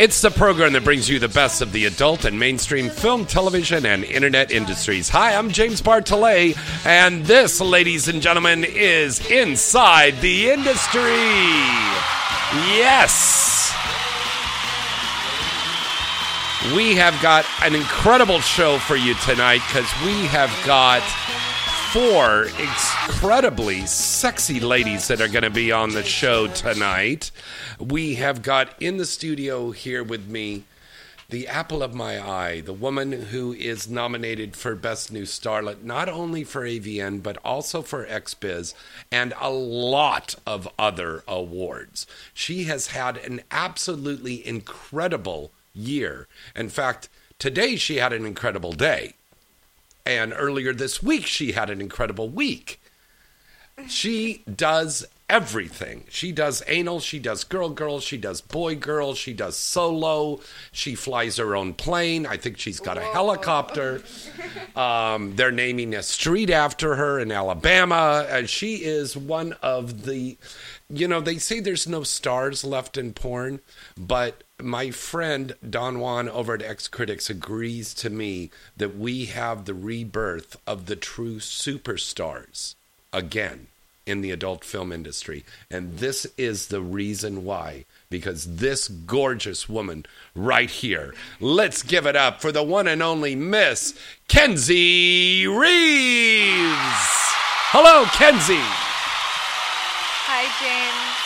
It's the program that brings you the best of the adult and mainstream film, television, and internet industries. Hi, I'm James Bartholet, and this, ladies and gentlemen, is Inside the Industry. Yes! We have got an incredible show for you tonight because we have got four incredibly sexy ladies that are going to be on the show tonight. We have got in the studio here with me the apple of my eye, the woman who is nominated for Best New Starlet, not only for AVN, but also for XBiz and a lot of other awards. She has had an absolutely incredible year. In fact, today she had an incredible day. And earlier this week, she had an incredible week. She does everything. She does anal, she does girl girl, she does boy girl, she does solo, she flies her own plane. I think she's got a helicopter. Um, they're naming a street after her in Alabama. And she is one of the, you know, they say there's no stars left in porn, but my friend Don Juan over at X Critics agrees to me that we have the rebirth of the true superstars again in the adult film industry. And this is the reason why. Because this gorgeous woman right here, let's give it up for the one and only Miss Kenzie Reeves. Hello, Kenzie. James.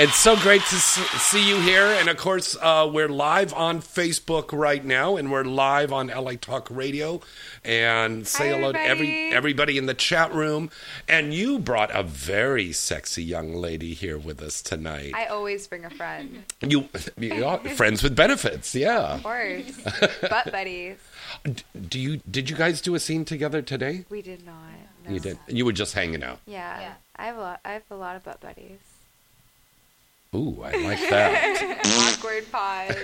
It's so great to see you here. And of course, uh, we're live on Facebook right now, and we're live on LA Talk Radio. And say Hi, hello to every everybody. everybody in the chat room. And you brought a very sexy young lady here with us tonight. I always bring a friend. you, you are friends with benefits, yeah. Of course. Butt buddies. Do you did you guys do a scene together today? We did not. No. You did. You were just hanging out. Yeah. I have a lot. I have a lot of butt buddies. Ooh, I like that. Awkward pause.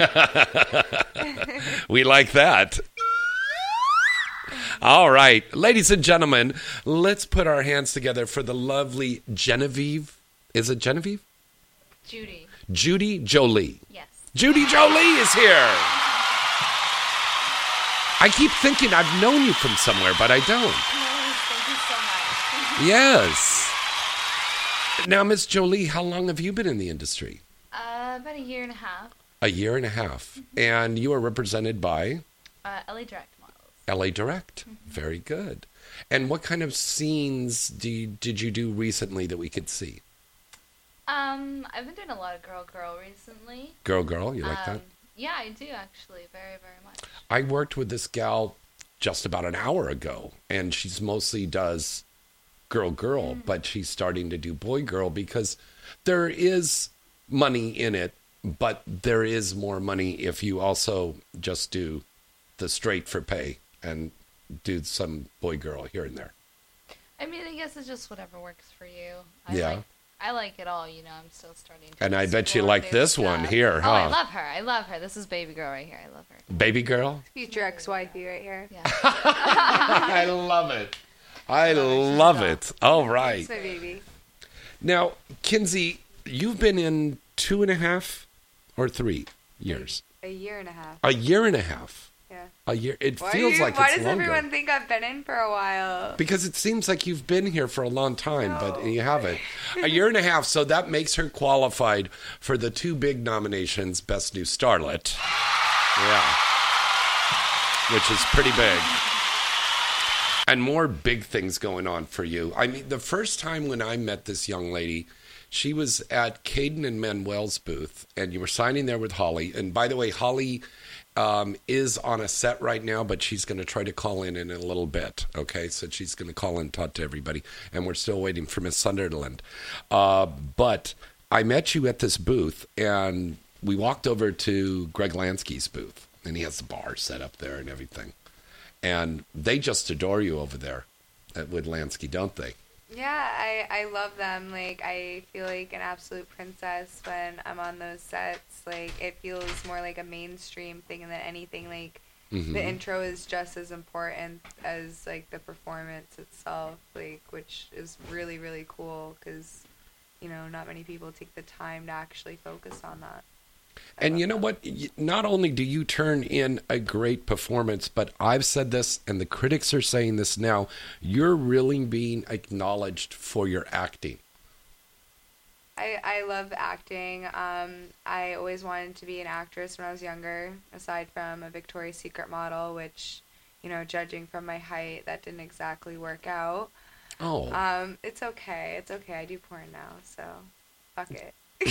We like that. All right, ladies and gentlemen, let's put our hands together for the lovely Genevieve. Is it Genevieve? Judy. Judy Jolie. Yes. Judy Jolie is here. I keep thinking I've known you from somewhere, but I don't. Thank you so much. Yes. Now, Miss Jolie, how long have you been in the industry? Uh, about a year and a half. A year and a half. And you are represented by Uh, LA Direct Models. LA Direct. Very good. And what kind of scenes do you, did you do recently that we could see? Um, I've been doing a lot of girl girl recently. Girl, girl, you like um, that? Yeah, I do actually, very very much. I worked with this gal just about an hour ago, and she's mostly does girl, girl, but she's starting to do boy, girl because there is money in it, but there is more money if you also just do the straight for pay and do some boy, girl here and there. I mean, I guess it's just whatever works for you. I Yeah. Like, I like it all. You know, I'm still starting. To And I bet you like new this one stuff. here, Oh, I love her. I love her. This is baby girl right here. I love her. Baby girl? Future ex-wifey right here. Yeah. I love it. I love it. All right. My baby. Now, Kenzie, you've been in two and a half or three years. A year and a half. A year and a half. Yeah. A year. It Why, feels you, like why it's does longer. everyone think I've been in for a while? because it seems like you've been here for a long time, but you haven't. A year and a half, so that makes her qualified for the two big nominations Best New Starlet. Yeah. Which is pretty big. And more big things going on for you. I mean, the first time when I met this young lady, she was at Kayden and Manuel's booth, and you were signing there with Holly. And by the way, Holly um, is on a set right now, but she's going to try to call in in a little bit. Okay, so she's going to call and talk to everybody, and we're still waiting for Miss Sunderland. Uh, but I met you at this booth, and we walked over to Greg Lansky's booth, and he has the bar set up there and everything, and they just adore you over there at Wood Lansky, don't they? Yeah, I, I love them. Like I feel like an absolute princess when I'm on those sets. Like it feels more like a mainstream thing than anything. Like Mhm. the intro is just as important as like the performance itself. Like which is really really cool because you know not many people take the time to actually focus on that. And you know what? Not only do you turn in a great performance, but I've said this, and the critics are saying this now. You're really being acknowledged for your acting. I, I love acting. Um, I always wanted to be an actress when I was younger, aside from a Victoria's Secret model, which, you know, judging from my height, that didn't exactly work out. Oh, Um, it's okay. It's okay. I do porn now, so fuck it.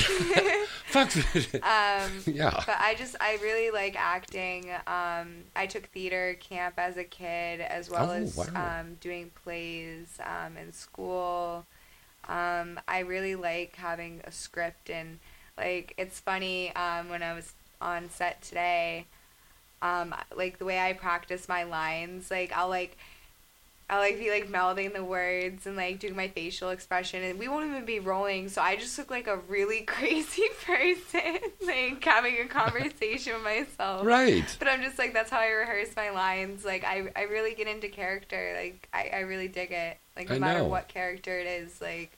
fuck. um, yeah. but I just I really like acting. Um, I took theater camp as a kid, as well Oh, as wow. um, doing plays um, in school. Um, I really like having a script, and like it's funny um, when I was on set today. Um, like the way I practice my lines, like I'll like. I'll like be like melding the words and like doing my facial expression and we won't even be rolling so I just look like a really crazy person like having a conversation with myself. Right. But I'm just like that's how I rehearse my lines. Like I, I really get into character. Like I, I really dig it. Like no I matter know. what character it is, like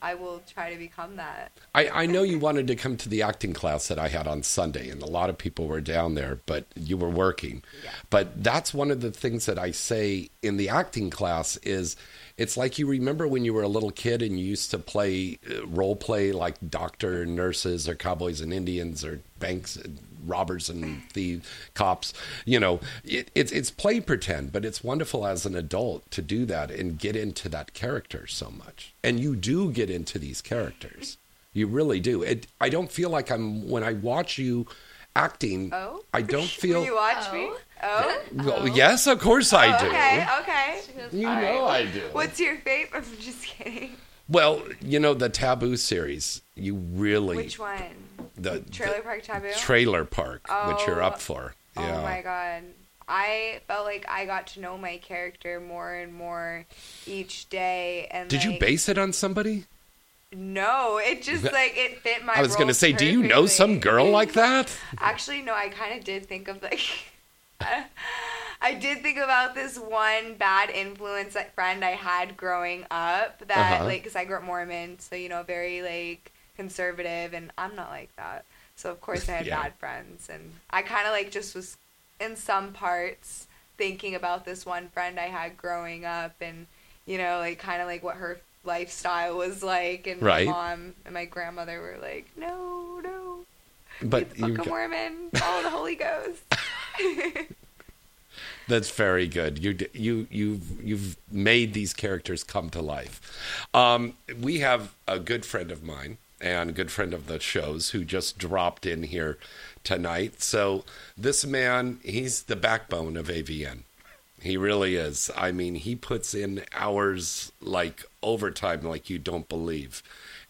I will try to become that. I, I know you wanted to come to the acting class that I had on Sunday, and a lot of people were down there, but you were working. Yeah. But that's one of the things that I say in the acting class is it's like you remember when you were a little kid and you used to play uh, role play like doctor and nurses or cowboys and Indians or banks and robbers and thieves, cops. You know, it, it's it's play pretend, but it's wonderful as an adult to do that and get into that character so much. And you do get into these characters. You really do. It, I don't feel like I'm when I watch you acting. Oh? I don't feel. Will you watch me? Oh. oh? Well, yes, of course I oh, do. Okay, okay. You know I do. What's your favorite? I'm just kidding. Well, you know the Taboo series. You really Which one? the Trailer the Park Taboo? Trailer Park, which you're Oh. up for. Oh yeah. Oh my god. I felt like I got to know my character more and more each day and Did you base it on somebody? No, it just like it fit my I was going to say, do you know some girl like that? Actually, no, I kind of did think of like I did think about this one bad influence like friend I had growing up that Uh-huh. like cuz I grew up Mormon, so you know, very like conservative and I'm not like that. So of course I had Yeah. bad friends and I kind of like just was in some parts thinking about this one friend I had growing up and you know, like kind of like what her lifestyle was like and Right. my mom and my grandmother were like, "No, no. But the you Book of Mormon, follow the Holy Ghost." That's very good. You you you've you've made these characters come to life. Um, we have a good friend of mine and a good friend of the shows who just dropped in here tonight. So this man, he's the backbone of AVN. He really is. I mean, he puts in hours like overtime like you don't believe.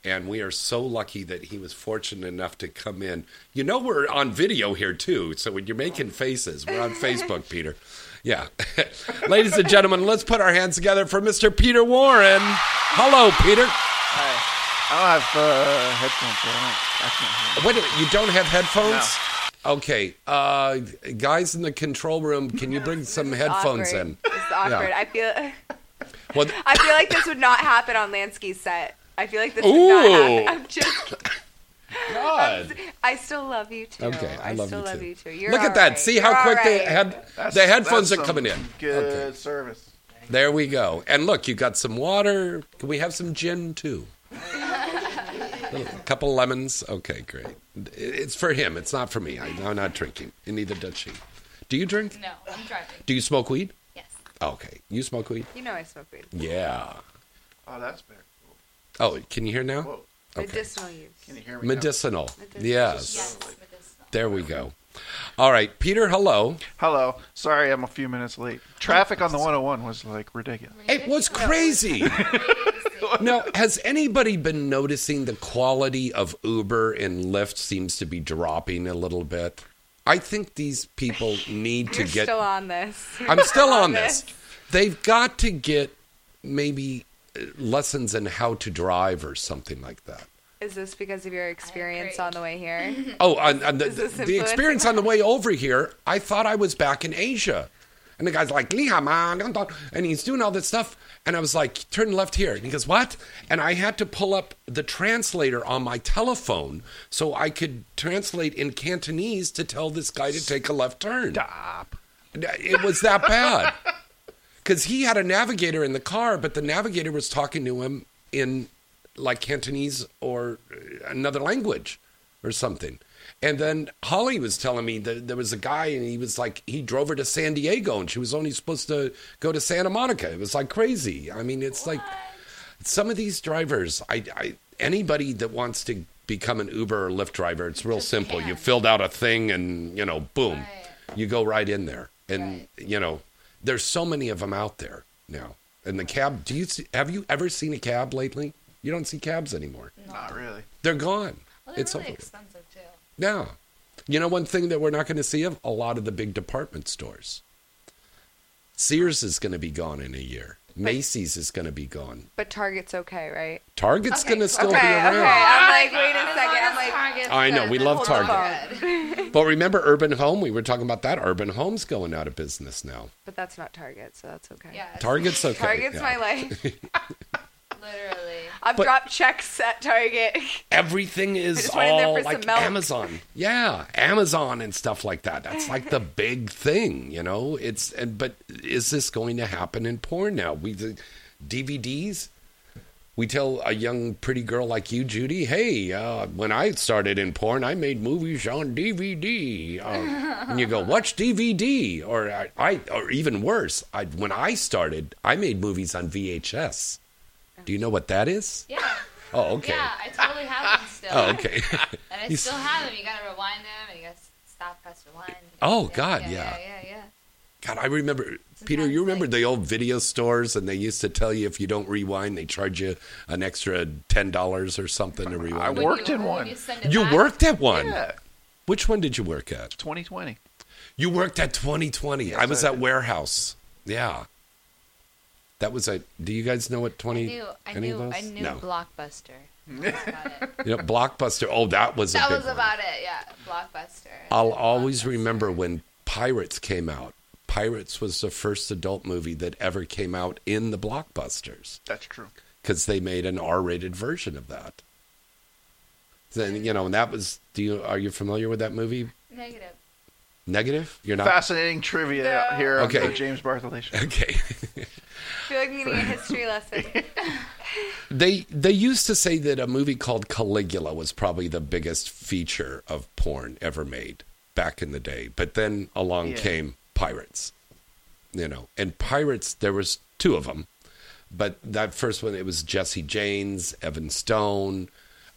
And we are so lucky that he was fortunate enough to come in. You know, we're on video here too. So when you're making faces, we're on Facebook, Peter. Yeah. Ladies and gentlemen, let's put our hands together for Mr. Peter Warren. Hello, Peter. Hi. I don't have uh, headphones, I, don't, I can't hear. Wait a minute, you don't have headphones? Okay. Uh, guys in the control room, can you bring some headphones awkward. in? This is awkward. I feel Well, I feel like this would not happen on Lansky's set. I feel like this Ooh. would not happen. I'm just God. I still love you too. Okay, I love still you love too. you too. You're Look at that. right. See You're how all quick they had That's- the headphones are coming in. Good Okay. service. There we go. And look, you got some water. Can we have some gin too? A couple lemons. Okay, great. It's for him. It's not for me. I, I'm not drinking, and neither does she. Do you drink? No, I'm driving. Do you smoke weed? Yes. Okay, you smoke weed. You know I smoke weed. Yeah. Oh, that's very cool. Oh, can you hear now? Whoa. Okay. Medicinal use. Can you hear me? Medicinal. Medicinal. Yes. Yes, medicinal. There we go. All right, Peter. Hello. Hello. Sorry, I'm a few minutes late. Traffic on the 101 was like ridiculous. It was crazy. now, has anybody been noticing the quality of Uber and Lyft seems to be dropping a little bit? I think these people need to You're get. still on this. I'm still on this. They've got to get maybe lessons in how to drive or something like that. Is this because of your experience on the way here? Oh, and, and the, the experience on the way over here, I thought I was back in Asia. And the guy's like, "Liha ma, dun, dun," and he's doing all this stuff. And I was like, turn left here. And he goes, what? And I had to pull up the translator on my telephone so I could translate in Cantonese to tell this guy to take a left turn. Stop. It was that bad. Because he had a navigator in the car, but the navigator was talking to him in like Cantonese or another language or something. And then Holly was telling me that there was a guy and he was like, he drove her to San Diego and she was only supposed to go to Santa Monica. It was like crazy. I mean, it's like some of these drivers, I, I anybody that wants to become an Uber or Lyft driver, it's real Just simple. You can't. filled out a thing and, you know, boom, Right. you go right in there. And, Right. you know, there's so many of them out there now. And the cab, do you see, have you ever seen a cab lately? You don't see cabs anymore. Not really. They're gone. Well, they're it's really over. expensive too. Yeah. You know one thing that we're not going to see of? A lot of the big department stores. Sears is going to be gone in a year. Macy's is going to be gone. But Target's okay, right? Target's Okay, going to still okay, be around. okay. I'm like, wait a second. I'm like, Target's I know, we love Target. But remember Urban Home? We were talking about that. Urban Home's going out of business now. but that's not Target, so that's okay. Yeah, Target's okay. Target's yeah. my life. literally. I've But- dropped checks at Target. Everything is just went in there all like. Amazon. Yeah, Amazon and stuff like that. That's like the big thing, you know. It's and but is this going to happen in porn now? We the DVDs. We tell a young pretty girl like you, Judy, hey, uh, when I started in porn, I made movies on DVD. Uh, and you go, what's DVD? Or I, I or even worse, I, when I started, I made movies on VHS. Do you know what that is? Yeah. Oh, okay. Yeah, I totally have them still. Oh, okay. And I You still have them. You gotta rewind them, and you gotta stop, press rewind. Oh, God, yeah. yeah. Yeah, yeah, yeah. God, I remember, Peter, you remember like- the old video stores and they used to tell you if you don't rewind, they charge you an extra $10 or something to rewind. I worked you- in one. You, You worked at one. Yeah. Which one did you work at? 2020. You worked at 2020. I was I at. Warehouse. Yeah. That was a. Do you guys know what I 20? knew, I any of knew, those? I knew No. Blockbuster. That's about it. You know, Blockbuster. Oh, that was a that big was one. about it. Yeah, Blockbuster. I'll Blockbuster. always remember when Pirates came out. Pirates was the first adult movie that ever came out in the blockbusters. That's true. because they made an R-rated version of that. Then you know, and that was. Do you are you familiar with that movie? Negative. Negative? You're not. Fascinating trivia No. here on Okay. the James Bartholet show. Okay. I feel like I'm a history lesson. they they used to say that a movie called Caligula was probably the biggest feature of porn ever made back in the day. But then along Yeah. came Pirates. You know, and Pirates there was two of them. But that first one it was Jesse James, Evan Stone,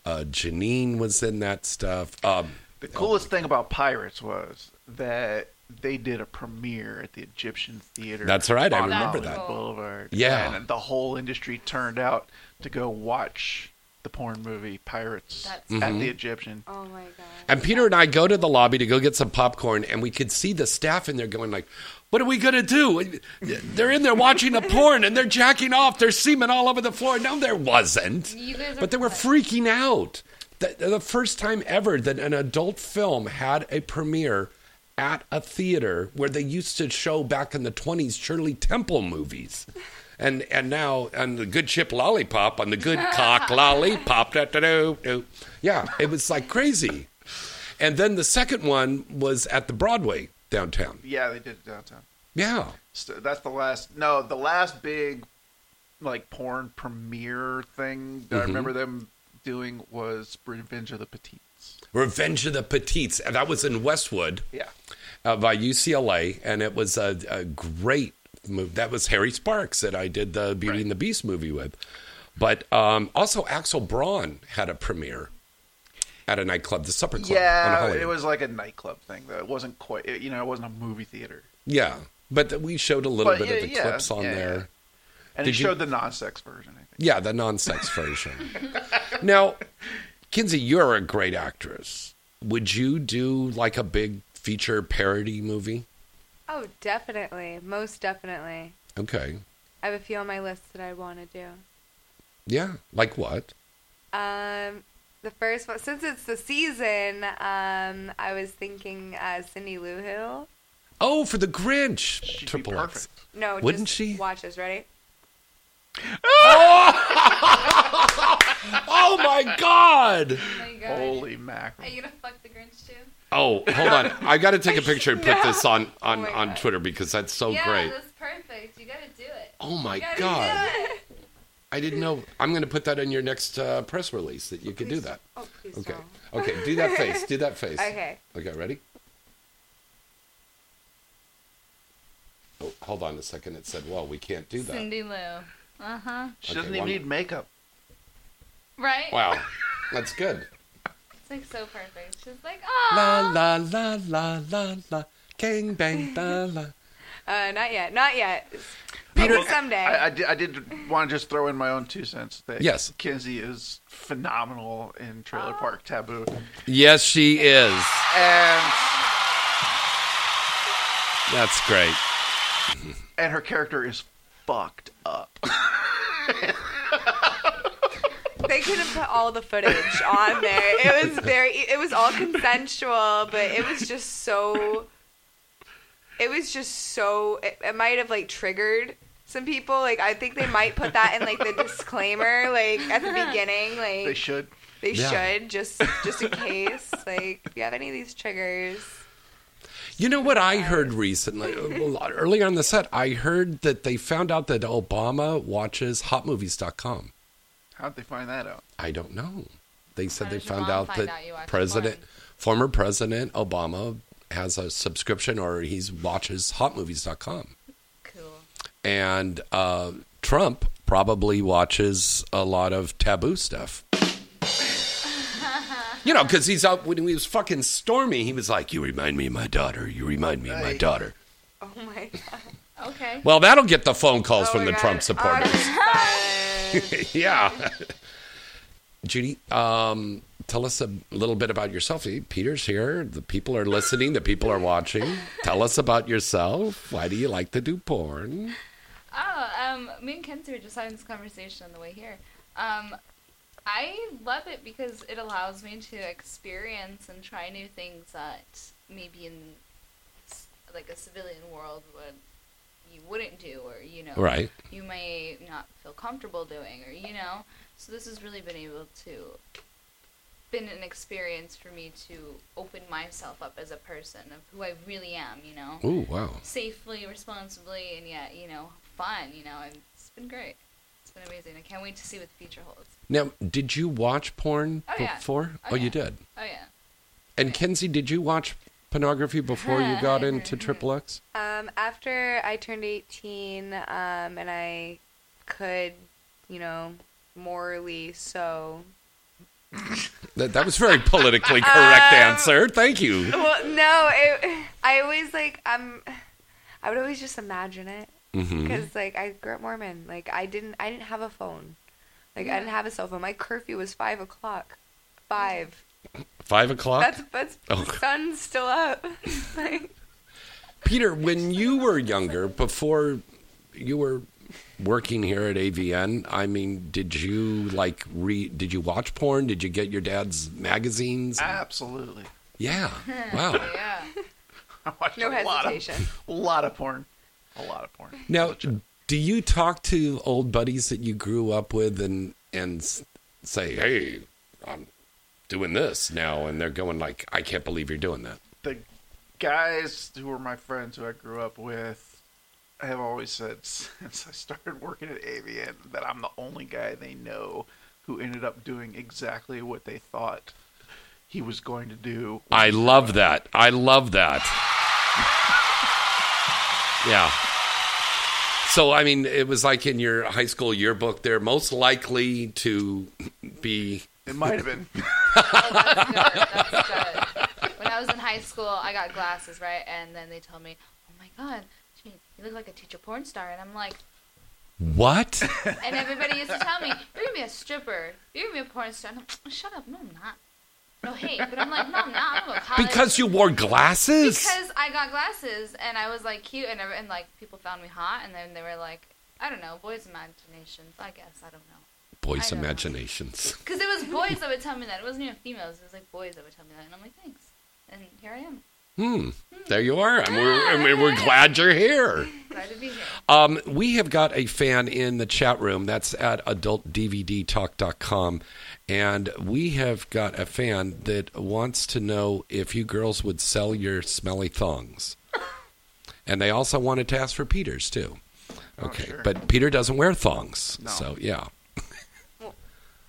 uh, Janine was in that stuff. Um, The coolest thing about Pirates was that they did a premiere at the Egyptian Theater. That's right, I remember Hollywood that. Boulevard. Yeah. and the whole industry turned out to go watch the porn movie Pirates That's at Mhm. the Egyptian. Oh my god. And Peter and I go to the lobby to go get some popcorn, and we could see the staff in there going like, "What are we gonna do? They're in there watching a porn, and they're jacking off. There's semen all over the floor." No, there wasn't. You guys are But they were freaking out. The, the first time ever that an adult film had a premiere at a theater where they used to show back in the 20s Shirley Temple movies. And and now on the good ship lollipop on the good cock lollipop da, da, do, do. yeah it was like crazy and then the second one was at the Broadway downtown Yeah, they did it downtown. yeah So that's the last. No, the last big like porn premiere thing that I Mhm. remember them doing was Revenge of the Petites. Revenge of the Petites and that was in Westwood Yeah. uh, by UCLA, and it was a, a great movie. That was Harry Sparks that I did the Beauty and the Beast movie with. But um, also, Axel Braun had a premiere at a nightclub, the Supper Club. Yeah, it was like a nightclub thing though. It wasn't quite. It, you know, it wasn't a movie theater. Yeah, but we showed a little But bit yeah, of the yeah, clips on yeah, there. And Did it you- showed the non-sex version. I think. Yeah, the non-sex version. now, Kenzie, you're a great actress. Would you do like a big feature parody movie? Oh, definitely. Most definitely. Okay. I have a few on my list that I want to do. Yeah. Like what? Um, the first one, since it's the season, um, I was thinking uh, Cindy Lou Who. Oh, for the Grinch. She'd be Triple X. perfect. No, Wouldn't just she? Watch this. Ready? Oh my God! Oh my god. Holy mackerel! Are you gonna fuck the Grinch too? Oh, hold on. I got to take a picture and put No. this on on, Oh on Twitter because that's so yeah, great. that's perfect. You gotta do it. Oh my You God! do it. I didn't know. I'm going to put that in your next uh, press release that you could do that. Oh, please Okay. don't. Okay. Do that face. Do that face. Okay. Okay. Ready? Oh, hold on a second. It said, "Well, we can't do that." Cindy Lou. Uh huh. She Okay, doesn't even one- need makeup. Right? Wow, that's good. It's like so perfect. She's like, La oh. la la la la la, gang bang la la. Uh, not yet. Not yet. Peter- Maybe someday. I, I, did, I did want to just throw in my own two cents. That Yes. Kenzie is phenomenal in Oh. Trailer Park Taboo, Yes, she is. and That's great. and her character is fucked up. they could have put all the footage on there. It was very. It was all consensual, but it was just so. It was just so. It, it might have like triggered some people. Like I think they might put that in like the disclaimer, like at the beginning. Like they should. They Yeah. should just just in case. Like, if you have any of these triggers, You know what I heard recently? Well, Earlier on the set, I heard that they found out that Obama watches hotmovies.com. How'd they find that out? I don't know. They said How they found out find that out President, porn? former President Obama has a subscription or he watches hotmovies.com. Cool. And uh, Trump probably watches a lot of taboo stuff. You know, because he's out when he was fucking stormy. He was like, "You remind me of my daughter. You remind me of my daughter." oh my god. Okay. Well, that'll get the phone calls Oh from my the God. Trump supporters. Awesome. yeah. Judy, um, tell us a little bit about yourself. Peter's here. The people are listening. The people are watching. Tell us about yourself. Why do you like to do porn? Oh, um, me and Kenzie were just having this conversation on the way here. Um, I love it because it allows me to experience and try new things that maybe in like a civilian world would you wouldn't do, or you know, Right. you may not feel comfortable doing, or you know. So this has really been able to been an experience for me to open myself up as a person of who I really am, you know Oh wow. safely, responsibly, and yet, you know, fun, you know, and it's been great. It's been amazing. I can't wait to see what the future holds. Now, did you watch porn Oh, yeah. before? Oh, Oh, you did. Oh, yeah. And Kenzie, did you watch pornography before you got into Triple X? Um, after I turned 18, um, and I could, you know, morally so. That, that was very politically correct Um, answer. Thank you. Well, no, it, I always like um, I would always just imagine it because like I grew up Mormon. Like I didn't, I didn't have a phone. Like I didn't have a cell phone. My curfew was five o'clock. Five. Five o'clock. That's that's Oh. sun's still up. like, Peter, when you were younger, before you were working here at AVN, I mean, did you like read? Did you watch porn? Did you get your dad's magazines? Absolutely. Yeah. Wow. Yeah. I watched no a lot of, hesitation. a lot of porn. A lot of porn. Now, Legit. Do you talk to old buddies that you grew up with and and say, "Hey, I'm doing this now," and they're going like, "I can't believe you're doing that." the guys who were my friends who I grew up with I have always said since I started working at AVN that I'm the only guy they know who ended up doing exactly what they thought he was going to do. I love that. I love that. Yeah. So, I mean, it was like in your high school yearbook, they're most likely to be. It might have been. Oh, that's good. That's good. When I was in high school, I got glasses, right? And then they told me, "Oh my God, you look like a teacher porn star." And I'm like, What? and everybody used to tell me, "You're gonna be a stripper. You're gonna be a porn star." And I'm, "Oh, Shut up! No, I'm not. No hate, but I'm like, no, I'm not. I'm college. Because you wore glasses? Because I got glasses and I was like cute and and like people found me hot and then they were like, I don't know, boys' imaginations. I guess I don't know. Boys' know. imaginations. Because it was boys that would tell me that. It wasn't even females. It was like boys that would tell me that, and I'm like, thanks. And here I am. Hmm. There you are. And we're, we're glad you're here. Glad to be here. Um, we have got a fan in the chat room. That's at adultdvdtalk.com. And we have got a fan that wants to know if you girls would sell your smelly thongs. And they also wanted to ask for Peter's, too. Oh, okay. sure. But Peter doesn't wear thongs. No. So, yeah.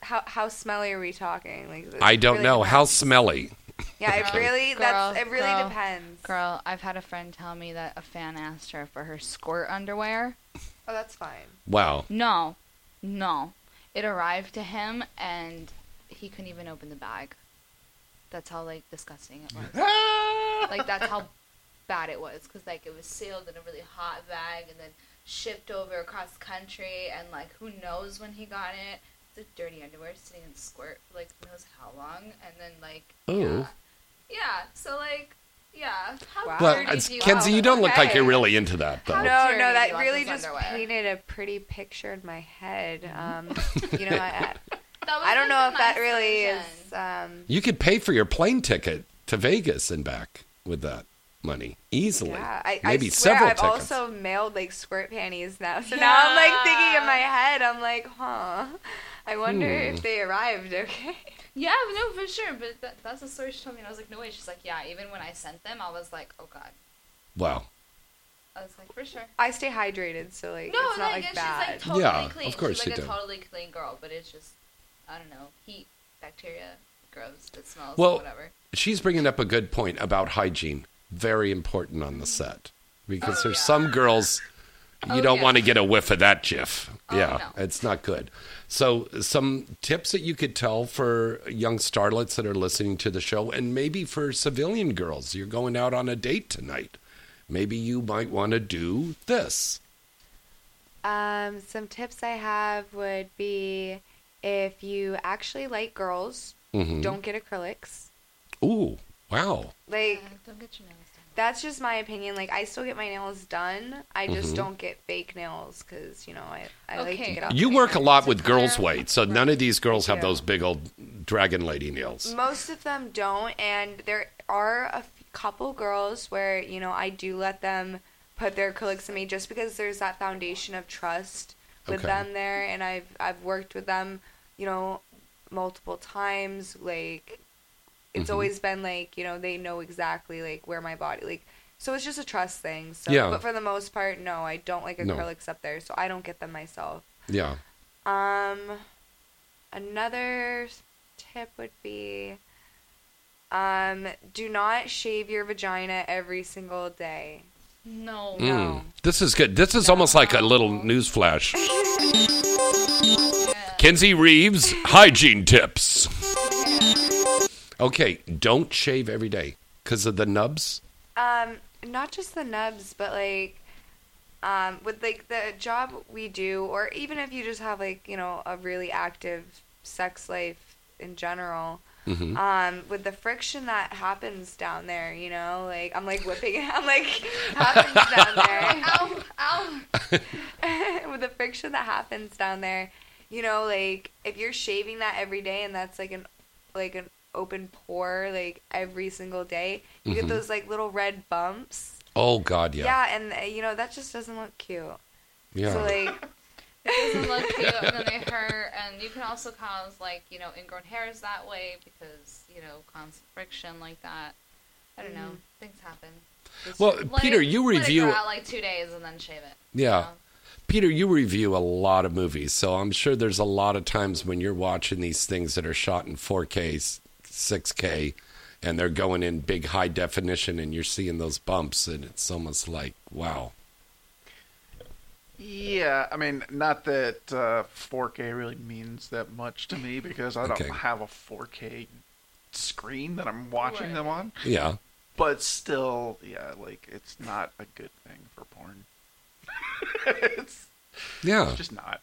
How how smelly are we talking? Like I don't really know. How smelly? Yeah, it really that's it really girl, depends. Girl, I've had a friend tell me that a fan asked her for her squirt underwear. Oh, that's fine. Wow. No, no. It arrived to him and he couldn't even open the bag. That's how like disgusting it was. like that's how bad it was because like it was sealed in a really hot bag and then shipped over across country and like who knows when he got it. It's a dirty underwear sitting in squirt for like who knows how long and then like Oh. yeah, yeah. So like yeah, how Wow. Well, dirty you Kenzie, you don't look like you're really into that, though. How No, dirty no, that really just underwear? painted a pretty picture in my head. Um, you know, I, I don't know the if that really version. is. Um, You could pay for your plane ticket to Vegas and back with that money easily. yeah, I, Maybe I swear several I've tickets. also mailed like squirt panties now. So now I'm like thinking in my head, I'm like, huh. I wonder Hmm. if they arrived. Okay. Yeah, no, for sure. But that, that's the story she told me, and I was like, no way. She's like, yeah. Even when I sent them, I was like, oh god. Wow. I was like, for sure. I stay hydrated, so like No, it's not like she's bad. like totally Yeah, clean. of course she's you like a do. totally clean girl, but it's just, I don't know, heat, bacteria, gross. It smells, Well- whatever. She's bringing up a good point about hygiene. Very important on the set. Because Oh, there's yeah. some girls you Oh, don't yeah. want to get a whiff of that jiff. Oh, yeah, no. it's not good. So, some tips that you could tell for young starlets that are listening to the show, and maybe for civilian girls, you're going out on a date tonight. Maybe you might want to do this. Um, some tips I have would be if you actually like girls, Mhm. don't get acrylics. Ooh, wow. Like Yeah, don't get your nails done. That's just my opinion. Like I still get my nails done. I just Mhm. don't get fake nails because you know I, I like to Okay. get off. You work a lot with girls' weight, so none of these girls have those big old dragon lady nails. Most of them don't, and there are a f- couple girls where you know I do let them put their acrylics in me just because there's that foundation of trust with Okay. them there, and I've I've worked with them, you know, multiple times. Like it's Mhm. always been like you know they know exactly like where my body like. So it's just a trust thing. So, Yeah. but for the most part, no, I don't like No. acrylics up there, so I don't get them myself. Yeah. Um, another tip would be, um, do not shave your vagina every single day. No. Mm. This is good. This is almost like a little news flash. Yeah. Kenzie Reeves, hygiene tips. Okay, don't shave every day because of the nubs. Um, not just the nubs, but like, um, with like the job we do, or even if you just have like you know a really active sex life in general. Mhm. Um, with the friction that happens down there, you know, like I'm like whipping it, I'm like happens down there. Ow! Ow! with the friction that happens down there, you know, like if you're shaving that every day and that's like an like an open pore like every single day, you Mhm. get those like little red bumps. Oh God, yeah, Yeah, and uh, you know that just doesn't look cute. yeah. So like, It doesn't look cute, and then they hurt, and you can also cause like you know ingrown hairs that way because you know constant friction like that. I don't know, Mhm. things happen. well, Let Peter, it- you let it review. out like two days and then shave it. you Yeah. know? Peter, you review a lot of movies, so I'm sure there's a lot of times when you're watching these things that are shot in 4K, 6K, and they're going in big high definition, and you're seeing those bumps, and it's almost like, wow. Yeah, I mean, not that uh, 4K really means that much to me because I don't Okay. have a 4K screen that I'm watching Right. them on. Yeah. But still, yeah, like it's not a good thing for porn. it's Yeah. just not.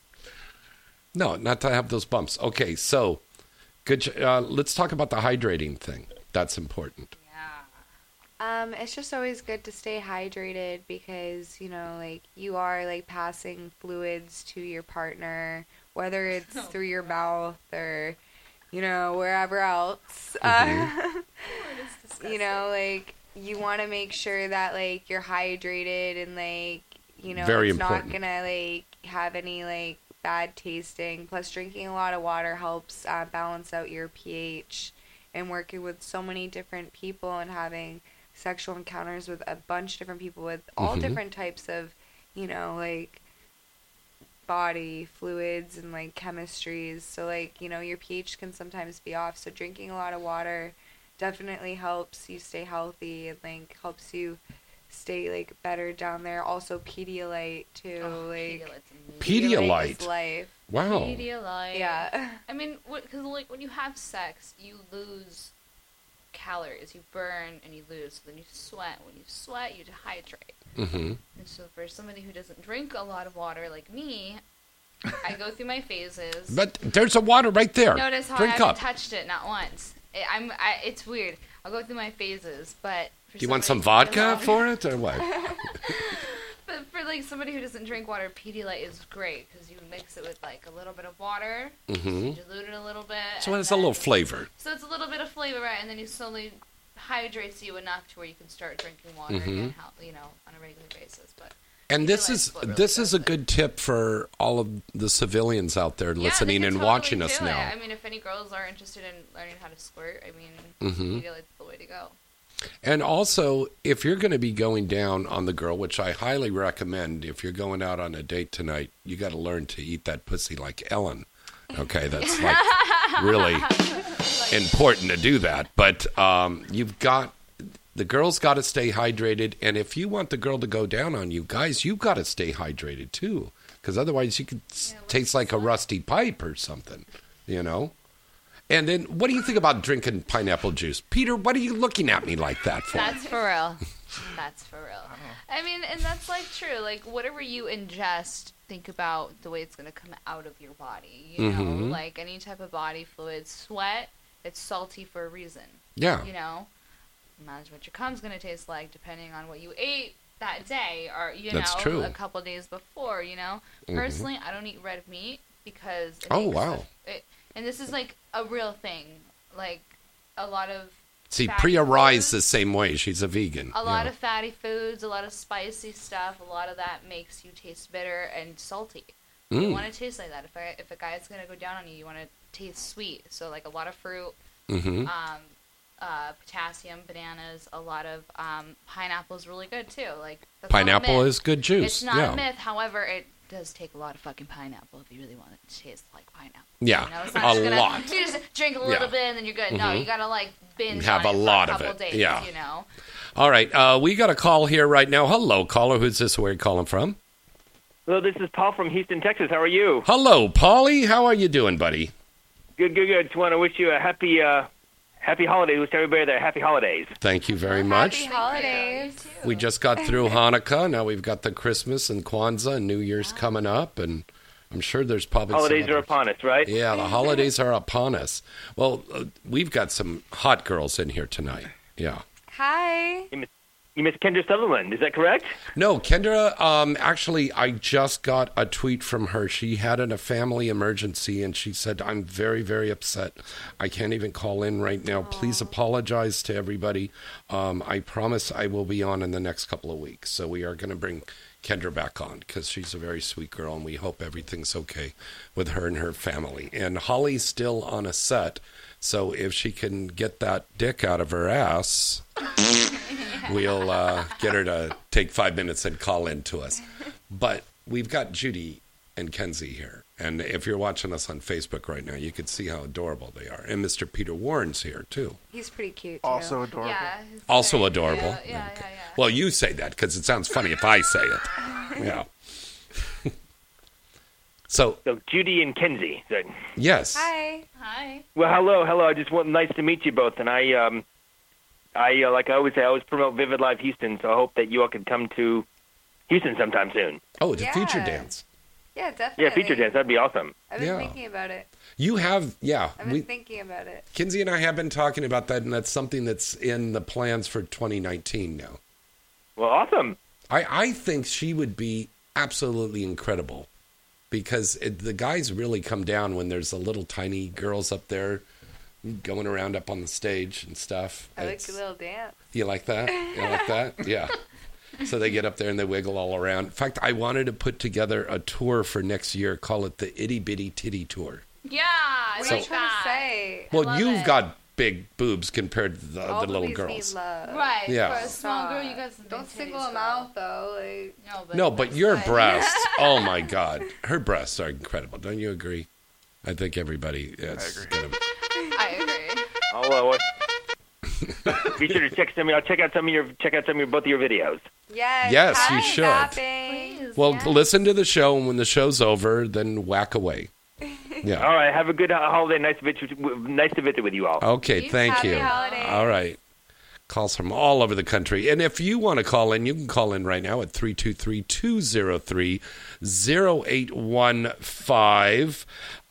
No, not to have those bumps. Okay, so good. Uh, let's talk about the hydrating thing. That's important. Yeah. Um, it's just always good to stay hydrated because, you know, like you are like passing fluids to your partner, whether it's Oh, through your mouth or, you know, wherever else. Uh, you know, like you want to make sure that like you're hydrated and like, you know, Very it's important. not gonna like have any like bad tasting. Plus, drinking a lot of water helps uh, balance out your pH. And working with so many different people and having sexual encounters with a bunch of different people with all Mhm. different types of, you know, like body fluids and like chemistries. So like, you know, your pH can sometimes be off. So drinking a lot of water definitely helps you stay healthy and like helps you stay like better down there. Also Pedialyte too. Oh, like Pedialyte's amazing. Pedialyte. life. Wow. Pedialyte. Yeah. I mean, because like when you have sex, you lose calories, you burn and you lose. So then you sweat. When you sweat, you dehydrate. Mm-hmm. And so for somebody who doesn't drink a lot of water like me, I go through my phases. But there's a water right there. Notice how Drink I haven't up. touched it not once. It, I'm. I, it's weird. I'll go through my phases, but for Do you want some vodka for it or what? But for like somebody who doesn't drink water, Pedialyte is great because you mix it with like a little bit of water, Mhm. you dilute it a little bit. So it's a little flavor. So it's a little bit of flavor, right? And then you slowly hydrates you enough to where you can start drinking water Mhm. again, you know, on a regular basis. But And this is this is a good tip for all of the civilians out there Yeah, listening and totally watching us it. now. I mean, if any girls are interested in learning how to squirt, I mean, Mhm. Pedialyte's the way to go. And also, if you're going to be going down on the girl, which I highly recommend, if you're going out on a date tonight, you got to learn to eat that pussy like Ellen. Okay, that's like really important to do that. But um, you've got the girl's got to stay hydrated, and if you want the girl to go down on you, guys, you've got to stay hydrated too, because otherwise you could Yeah, taste like a rusty pipe or something, you know. And then, what do you think about drinking pineapple juice, Peter? What are you looking at me like that for? That's for real. That's for real. I mean, and that's like true. Like whatever you ingest, think about the way it's going to come out of your body. You know, Mhm. like any type of body fluid, sweat, it's salty for a reason. yeah, You know, imagine what your cum's going to taste like depending on what you ate that day or you That's know true. a couple days before. You know, Mhm. personally, I don't eat red meat because Oh, wow. it, and this is like a real thing. Like a lot of See, Priya Rai's the same way. She's a vegan. a lot yeah. of fatty foods, a lot of spicy stuff, a lot of that makes you taste bitter and salty. You Mm. want to taste like that. If I, if a guy's gonna go down on you, you want to taste sweet. So like a lot of fruit, hmm um, uh, potassium, bananas, a lot of um, pineapple is really good too. Like that's Pineapple is good juice. It's not yeah. a myth. However, it does take a lot of fucking pineapple if you really want it to taste like pineapple. Yeah, You know, it's not a just gonna, lot. You just drink a little Yeah. bit and then you're good. No, Mhm. you gotta like binge Have on a it for lot of couple it. Days, Yeah. You know. All right, uh, we got a call here right now. Hello, caller. Who's this? Where you calling from? Hello, this is Paul from Houston, Texas. How are you? Hello, Paulie. How are you doing, buddy? Good, good, good. Just want to wish you a happy, uh, happy holidays. Wish everybody there happy holidays. Thank you very much. Happy holidays. We just got through Hanukkah. Now we've got the Christmas and Kwanzaa and New Year's coming up, and I'm sure there's probably some Holidays are upon us, right? Yeah, the holidays are upon us. Well, uh, we've got some hot girls in here tonight. Yeah. Hi. You miss Kendra Sunderland. Is that correct? No, Kendra, um, actually, I just got a tweet from her. She had an, a family emergency and she said, I'm very, very upset. I can't even call in right now. Please apologize to everybody. Um, I promise I will be on in the next couple of weeks. So we are going to bring Kendra back on because she's a very sweet girl and we hope everything's okay with her and her family. And Holly's still on a set. So if she can get that dick out of her ass, we'll uh, get her to take five minutes and call in to us. But we've got Judy and Kenzie here. And if you're watching us on Facebook right now, you can see how adorable they are. And Mr. Peter Warren's here, too. He's pretty cute too. Also adorable. Yeah. Also adorable. Yeah, yeah, yeah. Yeah. Well, you say that because it sounds funny if I say it. Yeah. So So Judy and Kenzie. So- yes, Hi. Hi. Well, hello, hello. I just want nice to meet you both, and I um, I uh, like I always say, I always promote Vivid Live Houston, so I hope that you all can come to Houston sometime soon. oh, it's a feature dance. Yeah, definitely. Yeah, feature dance. That'd be awesome. I've been Yeah. thinking about it. You have, yeah. I've been We, thinking about it. Kenzie and I have been talking about that, and that's something that's in the plans for 2019 now. Well, awesome. I, I think she would be absolutely incredible because it, the guys really come down when there's a little tiny girls up there going around up on the stage and stuff. I like It's- a little dance. You like that? You like that? Yeah. So they get up there and they wiggle all around. In fact, I wanted to put together a tour for next year. Call it the Itty Bitty Titty Tour. Yeah. I What like are you trying to say? Well, you've it. got big boobs compared to the, All the little girls. Right. Yeah. For a small girl, you got some big Don't single them out though. Like, No, but, No, but your fine. breasts. Oh my God, her breasts are incredible. Don't you agree? I think everybody. Is I agree. Gonna, I agree. I'll uh, what- be sure to check some. I'll check out some of your check out some of your both of your videos. yes. Yes, you should. Please. well, yes. listen to the show, and when the show's over, then whack away. Yeah. All right. Have a good uh, holiday. Nice to visit. Nice to visit with you all. Okay. You Thank happy you. holidays. All right. Calls from all over the country. And if you want to call in, you can call in right now at 323 203 0815.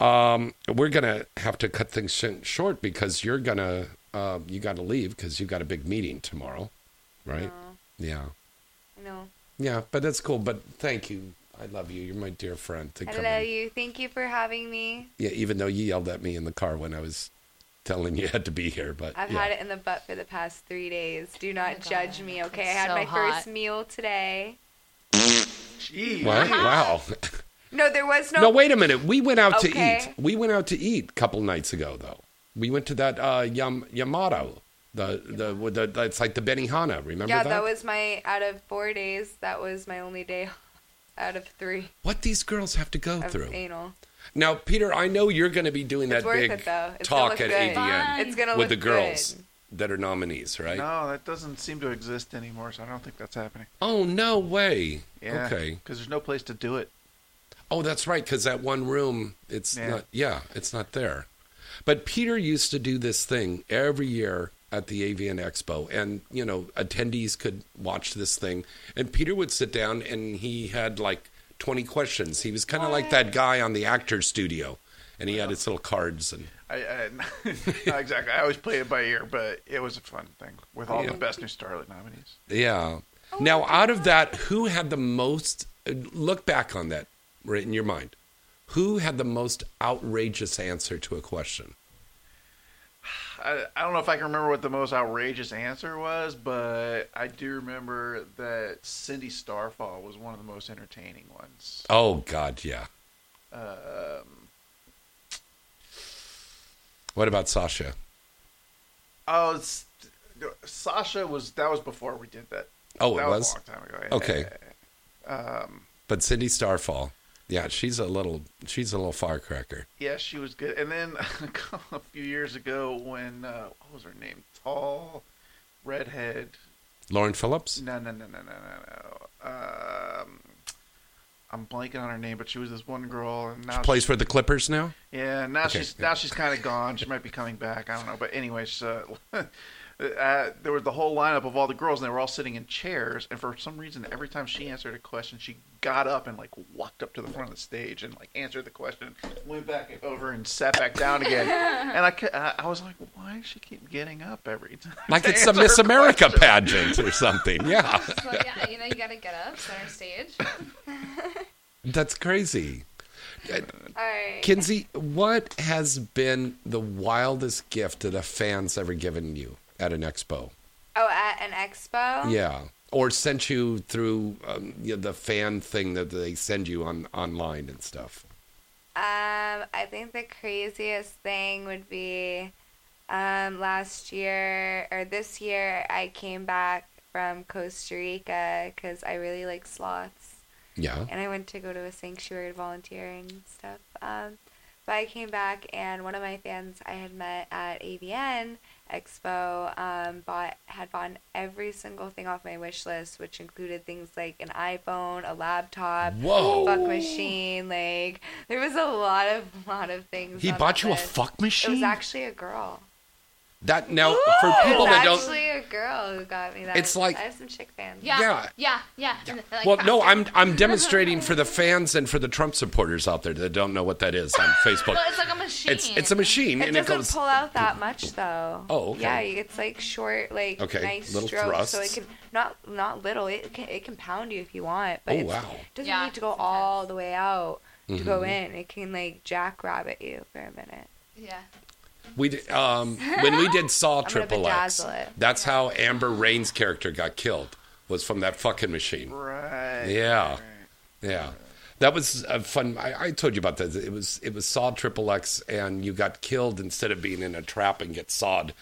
Um, We're going to have to cut things sh- short because you're going to, uh, you got to leave because you've got a big meeting tomorrow, right? Yeah. No. Yeah, but that's cool. But thank you. I love you. You're my dear friend. To I come love in. you. Thank you for having me. Yeah, even though you yelled at me in the car when I was telling you had to be here, but I've yeah. had it in the butt for the past three days. Do not Oh judge God. me, okay? It's I had so my hot. first meal today. Jeez. What? Wow. No, there was no. No, wait a minute. We went out to eat. We went out to eat a couple nights ago, though. We went to that uh, Yam- Yamato. The, the with the that's like the Benihana. Remember Yeah, that? that was my out of four days. That was my only day out of three what these girls have to go of through. anal. Now, Peter, I know you're going to be doing It's that big it, though. It's gonna talk at good. AVN Fun. It's gonna with look the girls good. that are nominees, right? No, that doesn't seem to exist anymore, so I don't think that's happening. Oh no way. Yeah. Okay. Because there's no place to do it. Oh, that's right. Because that one room, it's Yeah. not. Yeah, it's not there. But Peter used to do this thing every year at the AVN Expo, and you know, attendees could watch this thing, and Peter would sit down and he had like twenty questions. He was kind of like that guy on the Actors Studio, and he had his little cards and. I, I not exactly. I always play it by ear, but it was a fun thing with all Yeah. the best new Starlet nominees. Yeah. now, out of that, who had the most? uh, Look back on that, right in your mind. Who had the most outrageous answer to a question? I, I don't know if I can remember what the most outrageous answer was, but I do remember that Cindy Starfall was one of the most entertaining ones. Oh God, yeah. Um, What about Sasha? oh, it's, Sasha was that was before we did that. Oh, that it was was. a long time ago. Okay. Um, But Cindy Starfall, yeah, she's a little, she's a little firecracker. yeah, she was good. And then a few years ago, when uh, what was her name? Tall, redhead. Lauren Phillips. No, no, no, no, no, no, no. Um, I'm blanking on her name, but she was this one girl, and now She plays for the Clippers now. Yeah, now Okay. she's now she's kind of gone. She might be coming back. I don't know. But anyways, uh, uh, there was the whole lineup of all the girls, and they were all sitting in chairs. And for some reason, every time she answered a question, she got up and like walked up to the front of the stage and like answered the question, went back over and sat back down again. and I, ca- I I was like, why does she keep getting up every time? Like it's a Miss America question? pageant or something. Yeah, So yeah, you know, you gotta get up, center stage. that's crazy. All right. Kenzie, what has been the wildest gift that a fan's ever given you at an expo? Oh, at an expo. Yeah, or sent you through um, you know, the fan thing that they send you on online and stuff. Um, I think the craziest thing would be um, last year or this year. I came back from Costa Rica because I really like sloths, Yeah. and I went to go to a sanctuary volunteering and stuff. Um, but I came back, and one of my fans I had met at AVN Expo. Um, bought had bought every single thing off my wish list, which included things like an iPhone, a laptop, Whoa. fuck machine. Like there was a lot of lot of things. He bought you a list. fuck It was actually a girl. That now for people that don't actually a girl who got me that. It's like- I have some chick fans. Yeah. Yeah. Yeah. Yeah. yeah. Like, Well, no, faster. I'm I'm demonstrating for the fans and for the Trump supporters out there that don't know what that is on Facebook. Well, it's like a machine. It's it's a machine It and it doesn't goes pull out that much though. Oh, okay. Yeah, it's like short, like Okay, nice little strokes, so it can not not little. It can it can pound you if you want, but Oh, wow. it doesn't Yeah, need to go it's all the way out to go Mm-hmm. in. It can like jackrabbit you for a minute. Yeah. We um, when we did Saw gonna Triple X. That's how Amber Rayne's character got killed. Was from that fucking machine. Right. Yeah. right. Yeah, that was a fun. I, I told you about that. It was it was Saw Triple X, and you got killed instead of being in a trap and get sawed.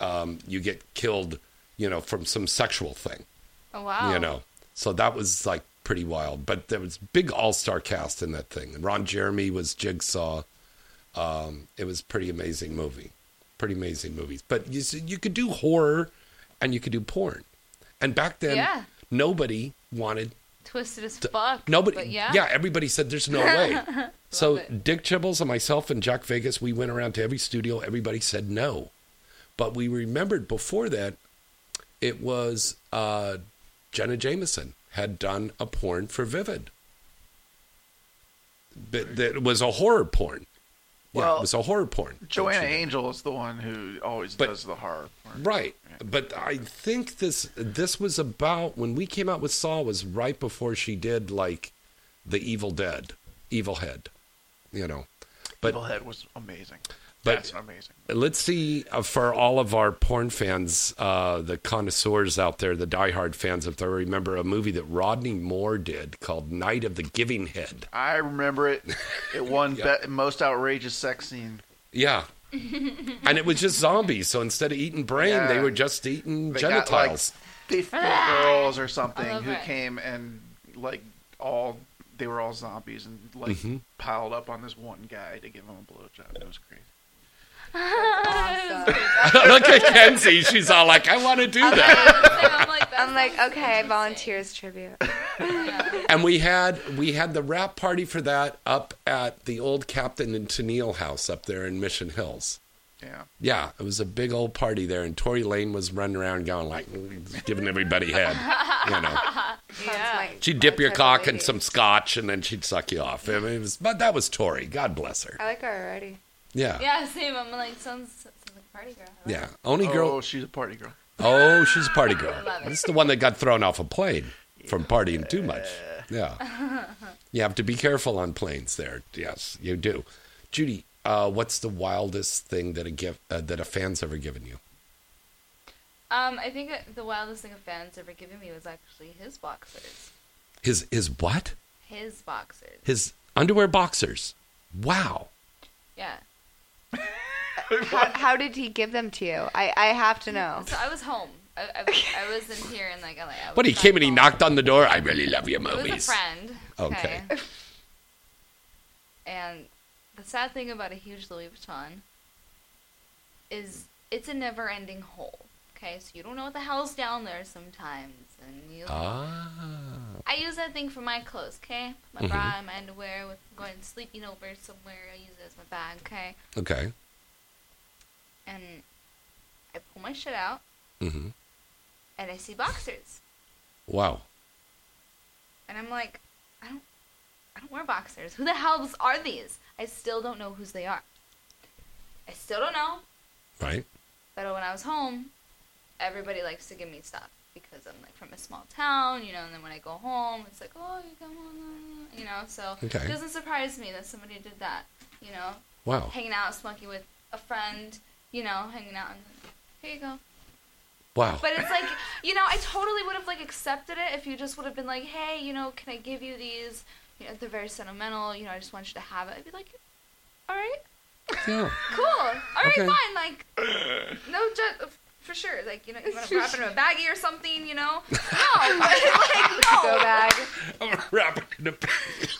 Um, you get killed, you know, from some sexual thing. Oh wow. You know, so that was like pretty wild. But there was big all star cast in that thing. And Ron Jeremy was Jigsaw. Um, it was pretty amazing movie, pretty amazing movies. But you see, you could do horror, and you could do porn, and back then Yeah. nobody wanted Twisted as fuck. Nobody. But yeah. everybody said there's no way. so it. Dick Chibbles and myself and Jack Vegas, we went around to every studio. Everybody said no, but we remembered before that it was uh, Jenna Jameson had done a porn for Vivid. But that was a horror porn. Yeah, Well, it was a horror porn. Joanna. Angel is the one who always But- does the horror. part. Right. But I think this this was about when we came out with Saw was right before she did like the Evil Dead, Evil Head, you know. But Evil Head was amazing. But- That's amazing. let's see uh, for all of our porn fans, uh, the connoisseurs out there, the diehard fans, if they remember a movie that Rodney Moore did called Night of the Giving Head. I remember it. It won Yeah. be- most outrageous sex scene. Yeah. and it was just zombies. So instead of eating brain, they were just eating They got, like, genitals. 50 girls or something who it. came and like all they were all zombies and like Mm-hmm. piled up on this one guy to give him a blowjob. It was crazy. Awesome. Look at Kenzie. She's all like, I want to do that. I'm like, that I'm like, okay, insane. volunteers tribute. And we had we had the wrap party for that up at the old Captain and Tennille house up there in Mission Hills. Yeah. Yeah, it was a big old party there, and Tory Lane was running around going like, giving everybody head. You know, Yeah. she'd dip your cock in some scotch, and then she'd suck you off. I mean, it was, but that was Tory. God bless her. I like her already. Yeah, Yeah, same. I'm like, sounds, sounds like a party girl. I yeah. Only girl. Oh, she's a party girl. Oh, she's a party girl. Love it. This is the one that got thrown off a plane from partying too much. Yeah. You have to be careful on planes there. Yes, you do. Judy, uh, what's the wildest thing that a gift uh, that a fan's ever given you? Um, I think that the wildest thing a fan's ever given me was actually his boxers. His his what? His boxers. His underwear boxers. Wow. Yeah. How, how did he give them to you? I, I have to know. So I was home. I, I, I was in here in like LA. I was What he back came and he home. knocked on the door. I really love your It was a movies. friend. Okay. And the sad thing about a huge Louis Vuitton is it's a never-ending hole. Okay, so you don't know what the hell's down there sometimes, and you. Ah. I use that thing for my clothes. Okay, my Mhm. bra, my underwear, with going sleeping over somewhere. I use it as my bag. Okay, Okay. and I pull my shit out, hmm and I see boxers, Wow. and I'm like, I don't, I don't wear boxers. Who the hell's are these? I still don't know whose they are. I still don't know. Right. But when I was home, everybody likes to give me stuff because I'm like from a small town, you know. And then when I go home, it's like, oh, you come on, you know. So Okay. it doesn't surprise me that somebody did that, you know, Wow. hanging out, smoking with a friend, you know, hanging out, and here you go. Wow. But it's like, you know, I totally would have like accepted it if you just would have been like, hey, you know, can I give you these? You know, they're very sentimental. You know, I just want you to have it. I'd be like, all right, Yeah. cool. All right, Okay. fine. Like, no, ju- for sure. Like, you know, you want to wrap it in a baggie or something, you know? No, but like, Go no. bag. I'm wrapping it up.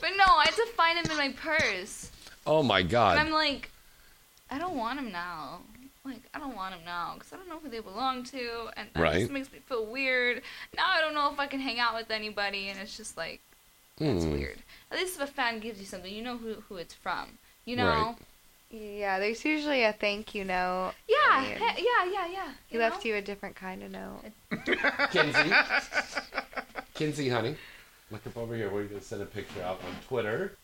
But no, I had to find him in my purse, Oh my God. and God. I'm like, I don't want him now. like I don't want him now because I don't know who they belong to, and that Right. just makes me feel weird. Now I don't know if I can hang out with anybody, and it's just like it's Hmm. weird. At least if a fan gives you something, you know who who it's from. You know? Right. Yeah, there's usually a thank you note. Yeah, he- yeah, yeah, yeah. He left you a different kind of note. Kenzie. Kenzie, honey. Look up over here. We're going to send a picture out on Twitter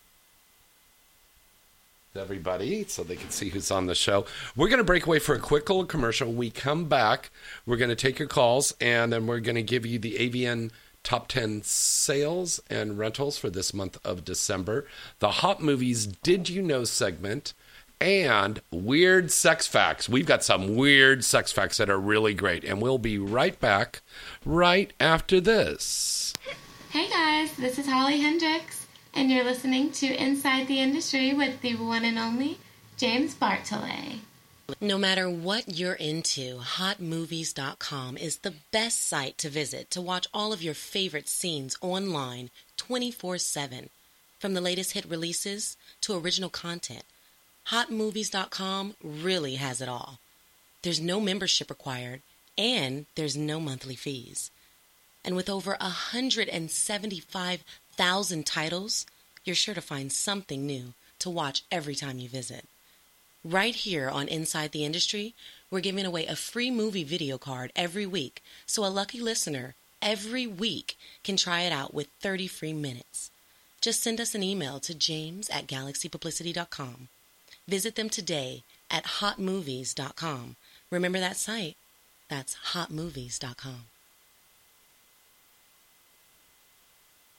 to everybody so they can see who's on the show. We're going to break away for a quick little commercial. When we come back, we're going to take your calls and then we're going to give you the AVN top 10 sales and rentals for this month of December, the Hot Movies Did You Know segment, and weird sex facts. We've got some weird sex facts that are really great, and we'll be right back right after this. Hey guys, this is Holly Hendrix, and you're listening to Inside the Industry with the one and only James Bartholet. No matter what you're into, HotMovies.com is the best site to visit to watch all of your favorite scenes online 24 7. From the latest hit releases to original content, HotMovies.com really has it all. There's no membership required, and there's no monthly fees. And with over 175,000 titles, you're sure to find something new to watch every time you visit. Right here on Inside the Industry, we're giving away a free movie video card every week, so a lucky listener every week can try it out with 30 free minutes. Just send us an email to james at galaxypublicity.com. Visit them today at hotmovies.com. Remember that site? That's hotmovies.com.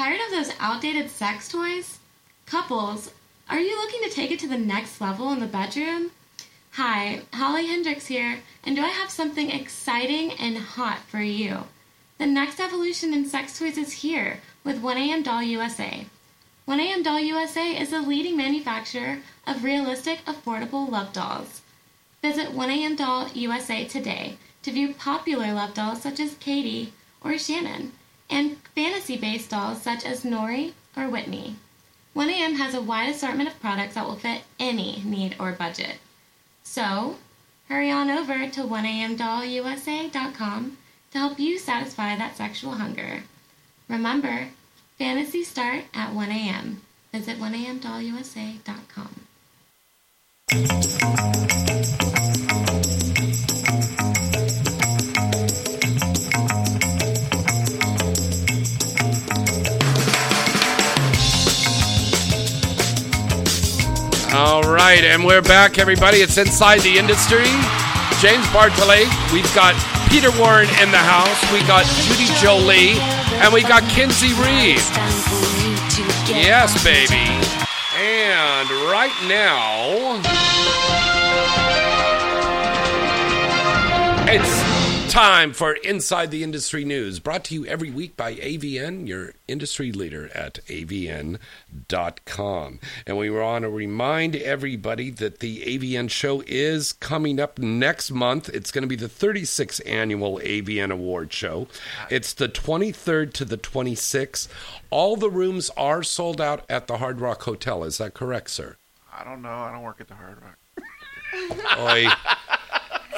tired of those outdated sex toys? Couples, are you looking to take it to the next level in the bedroom? Hi, Holly Hendrix here, and do I have something exciting and hot for you? The next evolution in sex toys is here with 1AM Doll USA. 1AM Doll USA is the leading manufacturer of realistic, affordable love dolls. Visit 1AM Doll USA today to view popular love dolls such as Katie or Shannon, and fantasy based dolls such as Nori or Whitney. 1AM has a wide assortment of products that will fit any need or budget. So, hurry on over to 1amdollusa.com to help you satisfy that sexual hunger. Remember, fantasies start at 1 a.m. Visit 1amdollusa.com. All right, and we're back, everybody. It's Inside the Industry. James Bartholet. We've got Peter Warren in the house. We got Judy Jolie, and we got Kenzie Reed. Yes, baby. And right now, it's time for Inside the Industry News, brought to you every week by AVN, your industry leader at avn.com. And we want to remind everybody that the AVN show is coming up next month. It's going to be the 36th annual AVN Award Show. It's the 23rd to the 26th. All the rooms are sold out at the Hard Rock Hotel. Is that correct, sir? I don't know. I don't work at the Hard Rock. Oi.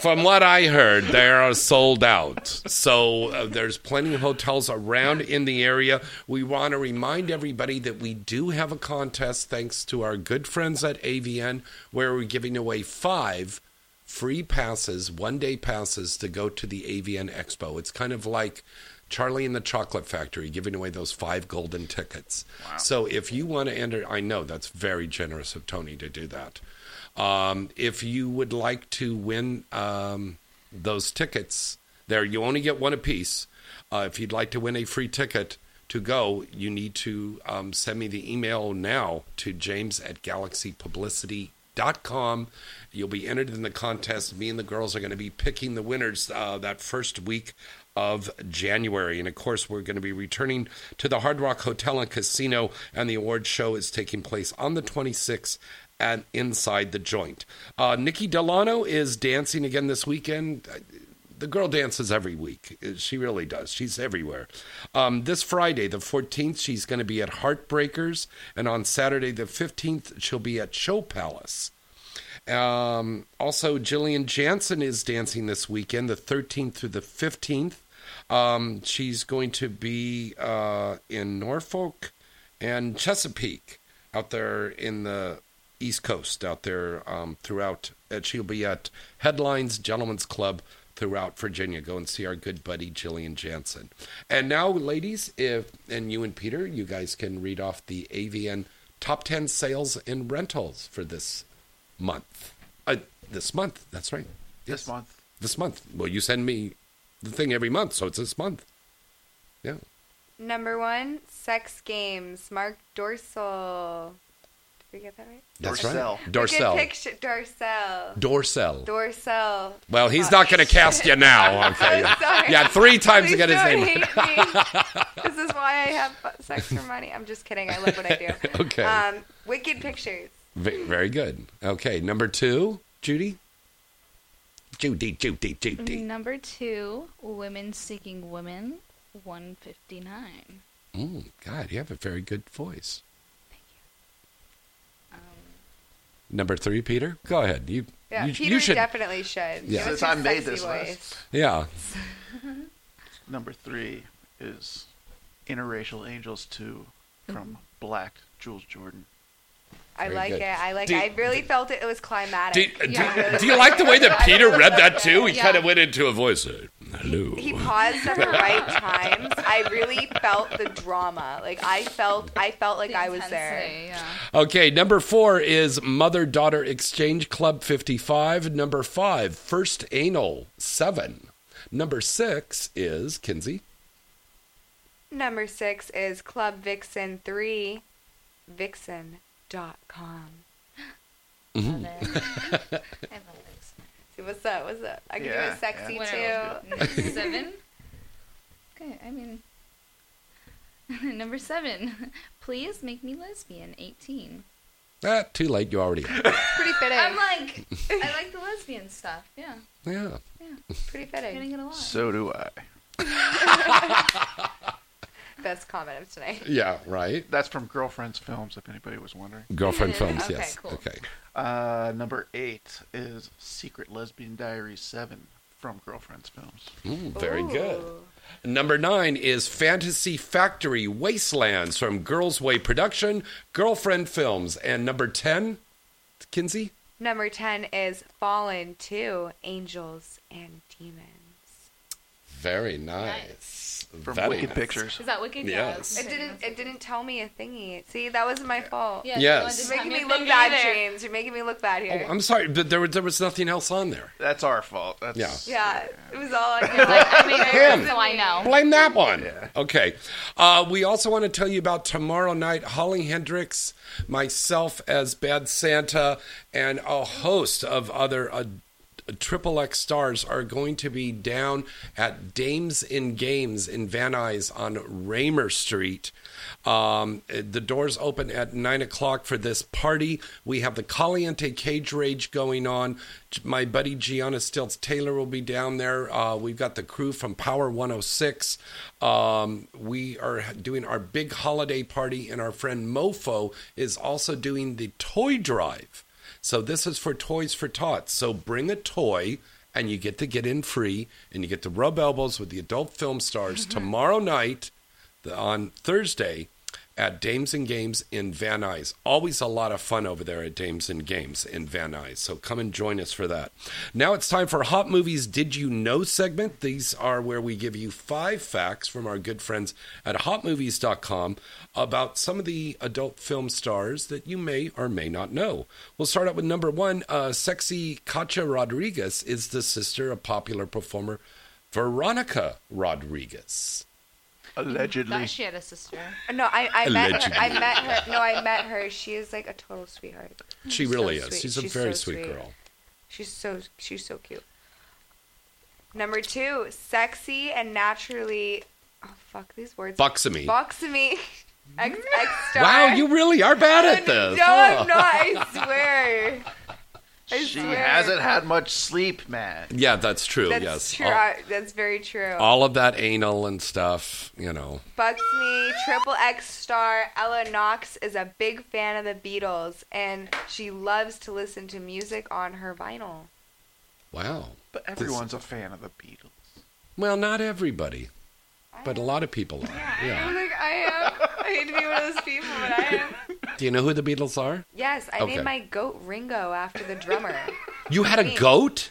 From what I heard, they are sold out. So uh, there's plenty of hotels around in the area. We want to remind everybody that we do have a contest thanks to our good friends at AVN where we're giving away five free passes, one day passes to go to the AVN Expo. It's kind of like Charlie and the Chocolate Factory giving away those five golden tickets. So if you want to enter, I know that's very generous of Tony to do that. Um, if you would like to win um, those tickets, there you only get one apiece. Uh, if you'd like to win a free ticket to go, you need to um, send me the email now to james at galaxypublicity.com. You'll be entered in the contest. Me and the girls are going to be picking the winners uh, that first week of January. And of course, we're going to be returning to the Hard Rock Hotel and Casino, and the award show is taking place on the 26th inside the joint. Uh, Nikki Delano is dancing again this weekend. The girl dances every week. She really does. She's everywhere. Um, this Friday, the 14th, she's going to be at Heartbreakers. And on Saturday, the 15th, she'll be at Show Palace. Um, also, Jillian Janson is dancing this weekend, the 13th through the 15th. Um, she's going to be uh, in Norfolk and Chesapeake out there in the East Coast, out there um, throughout. Uh, she'll be at Headlines Gentlemen's Club throughout Virginia. Go and see our good buddy Jillian Janson. And now, ladies, if and you and Peter, you guys can read off the AVN top 10 sales and rentals for this month. Uh, this month, that's right. This month. This month. Well, you send me the thing every month, so it's this month. Yeah. Number one, Sex Games. Mark Dorsal. Did we get that right? That's Dorcel. right. Look at Dorcel. picture. Dorsal. Dorcel. Dorsal. Well, he's not going to cast you now. Okay. I'm sorry. Yeah, three times Please to get his don't name. hate me. this is why I have sex for money. I'm just kidding. I love what I do. Okay. Um, Wicked Pictures. Ve- Very good. Okay, number two, Judy. Judy, Judy, Judy. Number two, Women Seeking Women, 159. Mm, God, you have a very good voice. Um, Number three, Peter. Go ahead. You. Yeah, you, Peter you should. definitely should. Yeah. Give Since I made this voice. list, Yeah. number three is Interracial Angels 2 from mm-hmm. Black Jules Jordan. I Very like good. it. I like Do- it. I really felt it. It was Do, climatic. do, Yeah. do you like the way that Peter read that too? He Yeah. kind of went into a voice. uh, Hello. he paused at the right times. I really felt the drama. Like I felt, I felt like the I was there. Yeah. Okay, number four is Mother Daughter Exchange Club 55. Number five, First Anal 7. Number six is Kenzie. Number six is Club Vixen Three, Vixen.com. Love it. I love this. See what's up? What's up? I can do Yeah, it sexy yeah. too. Number seven. Okay, I mean, number seven. Please make me lesbian. 18. Ah, too late. You already are. Pretty fitting. I'm like, I like the lesbian stuff. Yeah, Yeah. Yeah. Pretty fitting. getting fitting. it a lot. So do I. Best comment of tonight. Yeah, right. That's from Girlfriends Films, if anybody was wondering. Girlfriend films, Okay, yes. cool. Okay. Uh, number eight is Secret Lesbian Diary 7 from Girlfriends Films. Mm, very good. Number nine is Fantasy Factory Wastelands from Girls Way Production, Girlfriend Films. And number 10, Kenzie? Number 10 is Fallen 2 Angels and Demons. Very nice. From Very Wicked nice. Pictures. Is that wicked? Yes. It didn't it didn't tell me a thingy. See, that wasn't my fault. Yeah, Yes. You're making me look bad, James. You're making me look bad here. Oh, I'm sorry, but there, was- there was nothing else on there. That's our fault. That's, Yeah. yeah, it was all on you. I mean, Him. so I know. Blame that one. Yeah. Okay. Uh, we also want to tell you about tomorrow night. Holly Hendrix, myself as Bad Santa, and a host of other uh, Triple X stars are going to be down at Dames in Games in Van Nuys on Raymer Street. Um, the doors open at nine o'clock for this party. We have the Caliente Cage Rage going on. My buddy Gianna Stilts Taylor will be down there. Uh, we've got the crew from Power 106. Um, we are doing our big holiday party, and our friend Mofo is also doing the toy drive. So this is for Toys for Tots. So bring a toy and you get to get in free, and you get to rub elbows with the adult film stars mm-hmm. tomorrow night on Thursday at Dames and Games in Van Nuys. Always a lot of fun over there at Dames and Games in Van Nuys. So come and join us for that. Now it's time for Hot Movies Did You Know segment. These are where we give you five facts from our good friends at hotmovies.com about some of the adult film stars that you may or may not know. We'll start out with number one. Uh, sexy Katya Rodriguez is the sister of popular performer Veronica Rodriguez. Allegedly. Thought she had a sister. No, I, I met her. I met her. No, I met her. She is like a total sweetheart. She So really is. sweet. She's a She's very so sweet sweet. girl. She's so she's so cute. Number two, sexy and naturally. Oh fuck these words. Buxomy. Buxomy. X X star. Wow, you really are bad at this. No, I'm oh. not. I swear. I She swear. hasn't had much sleep, man. Yeah, that's true. That's yes. true. All, I- That's very true. all of that anal and stuff, you know. Bugs me. Triple X star Ella Knox is a big fan of the Beatles, and she loves to listen to music on her vinyl. Wow. But everyone's a fan of the Beatles. Well, not everybody, but a lot of people are. I'm Yeah. like, I am. I hate to be one of those people, but I am. Do you know who the Beatles are? Yes, I Okay. named my goat Ringo after the drummer. You had a goat?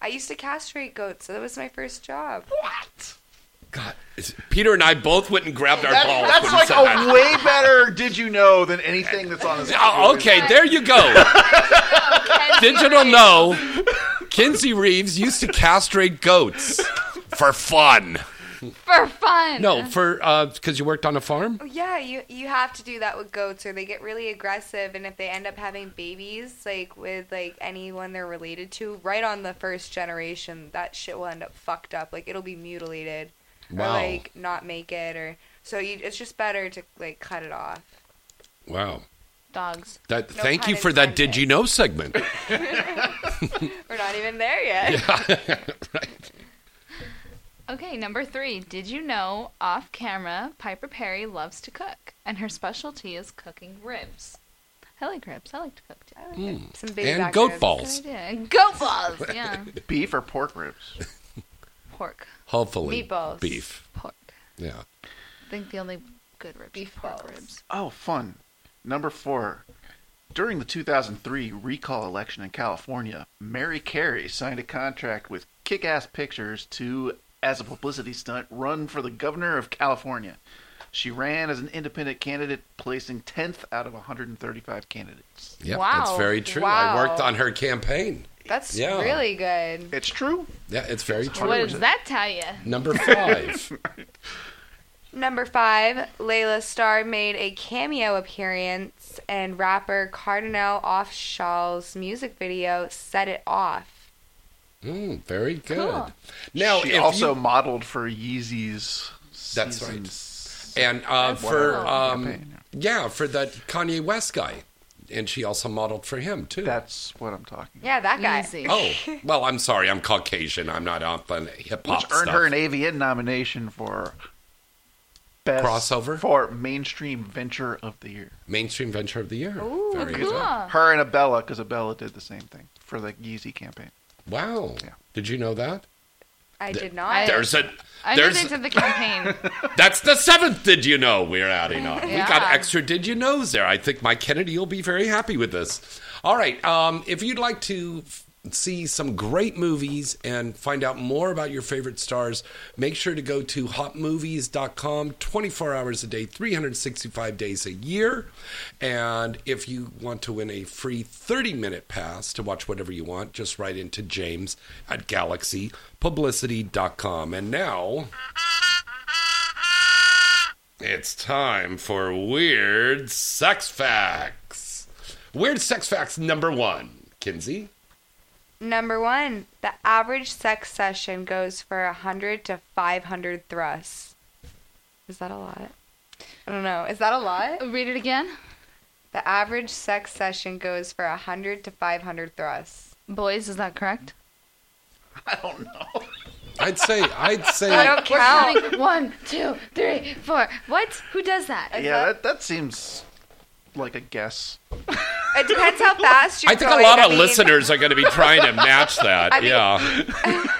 I used to castrate goats, so that was my first job. What? God. It's- Peter and I both went and grabbed our That- balls. that's when you like said that. a way better did you know than anything that's on this. Oh, okay, there you go. Digital no. Kenzie Reeves used to castrate goats for fun. For fun. No, for uh, because you worked on a farm. Oh, yeah, you you have to do that with goats, or they get really aggressive, and if they end up having babies, like with like anyone they're related to, right on the first generation, that shit will end up fucked up. Like it'll be mutilated, Wow. or like not make it, or so you, it's just better to like cut it off. Wow. Dogs. That. No thank you for that. Did you know segment? We're not even there yet. right. Okay, number three. Did you know off camera Piper Perry loves to cook, and her specialty is cooking ribs. I like ribs. I like to cook too. Mm. Some baby And goat ribs. balls. Good. And Goat balls. Yeah. Beef or pork ribs? Pork. Hopefully, Meatballs. beef. Pork. Yeah. I think the only good ribs Beef are pork balls. ribs. Oh, fun. Number four. During the 2003 recall election in California, Mary Carey signed a contract with Kick Ass Pictures to, as a publicity stunt, run for the governor of California. She ran as an independent candidate, placing 10th out of 135 candidates. Yep, Wow. that's very true. I worked on her campaign. That's Yeah. really good. It's true. Yeah, it's very true. What does that tell you? Number five. Number five, Layla Starr made a cameo appearance in rapper Cardinal Offishall's music video "Set It Off." Mm, very good. Cool. Now, she also you- modeled for Yeezy's. That's season right. and uh, for um, campaign. yeah, for that Kanye West guy, and she also modeled for him too. That's what I'm talking. Yeah, that guy. Easy. oh, well, I'm sorry, I'm Caucasian. I'm not up on hip hop stuff. Which earned her an AVN nomination for best Crossover? for mainstream venture of the year. Mainstream Venture of the Year. Ooh, very Cool. good. Her and Abella, because Abella did the same thing for the Yeezy campaign. Wow. Yeah. Did you know that? I did not. There's a I knew there's they did the campaign. that's the seventh. Did you know we're adding on? We got extra. Did you knows there? I think Mike Kennedy will be very happy with this. All right. Um, if you'd like to f- see some great movies and find out more about your favorite stars, make sure to go to hotmovies.com 24 hours a day, 365 days a year. And if you want to win a free 30 minute pass to watch whatever you want, just write into James at galaxypublicity.com. And now. It's time for Weird Sex Facts. Weird Sex Facts number one, Kenzie. Number one, the average sex session goes for 100 to 500 thrusts. Is that a lot? I don't know. Is that a lot? Read it again. The average sex session goes for 100 to 500 thrusts. Boys, is that correct? I don't know. I'd say, I'd say, I don't count. one, two, three, four. What? Who does that? yeah, that, that seems like a guess. It depends how fast you're I think going. a lot I of mean, listeners are going to be trying to match that. I mean- yeah.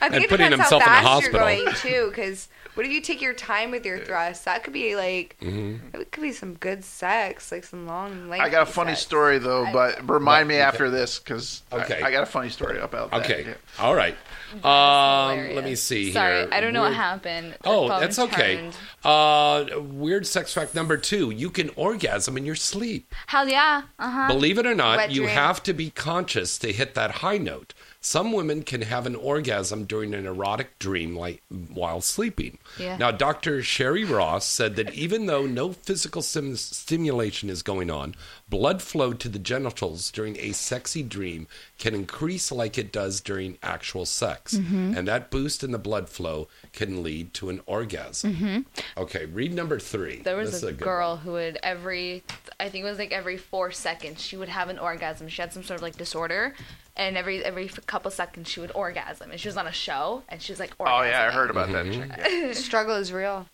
I think and it putting depends how himself in the fast hospital. you're going too, because what if you take your time with your thrust? That could be like, Mm-hmm. it could be some good sex, like some long. Like I got a funny sex. story though, but remind me Okay. after this because Okay. I, I got a funny story about that. Okay. yeah. All right. Um, let me see here. Sorry, here. I don't know what happened. The Oh, phone that's okay. Uh, weird sex fact number two: you can orgasm in your sleep. Hell yeah. Uh huh. Believe it or not, Wet you dream. have to be conscious to hit that high note. Some women can have an orgasm during an erotic dream like while sleeping. Yeah. Now, Dr. Sherry Ross said that even though no physical sim- stimulation is going on, blood flow to the genitals during a sexy dream can increase like it does during actual sex. Mm-hmm. And that boost in the blood flow can lead to an orgasm. Mm-hmm. Okay, read number three. There was a, is girl one. who would every, I think it was like every four seconds, she would have an orgasm. She had some sort of like disorder, and every every couple seconds she would orgasm. And she was on a show, and she was like, Oh yeah, I heard about that. Mm-hmm. chick. Struggle is real.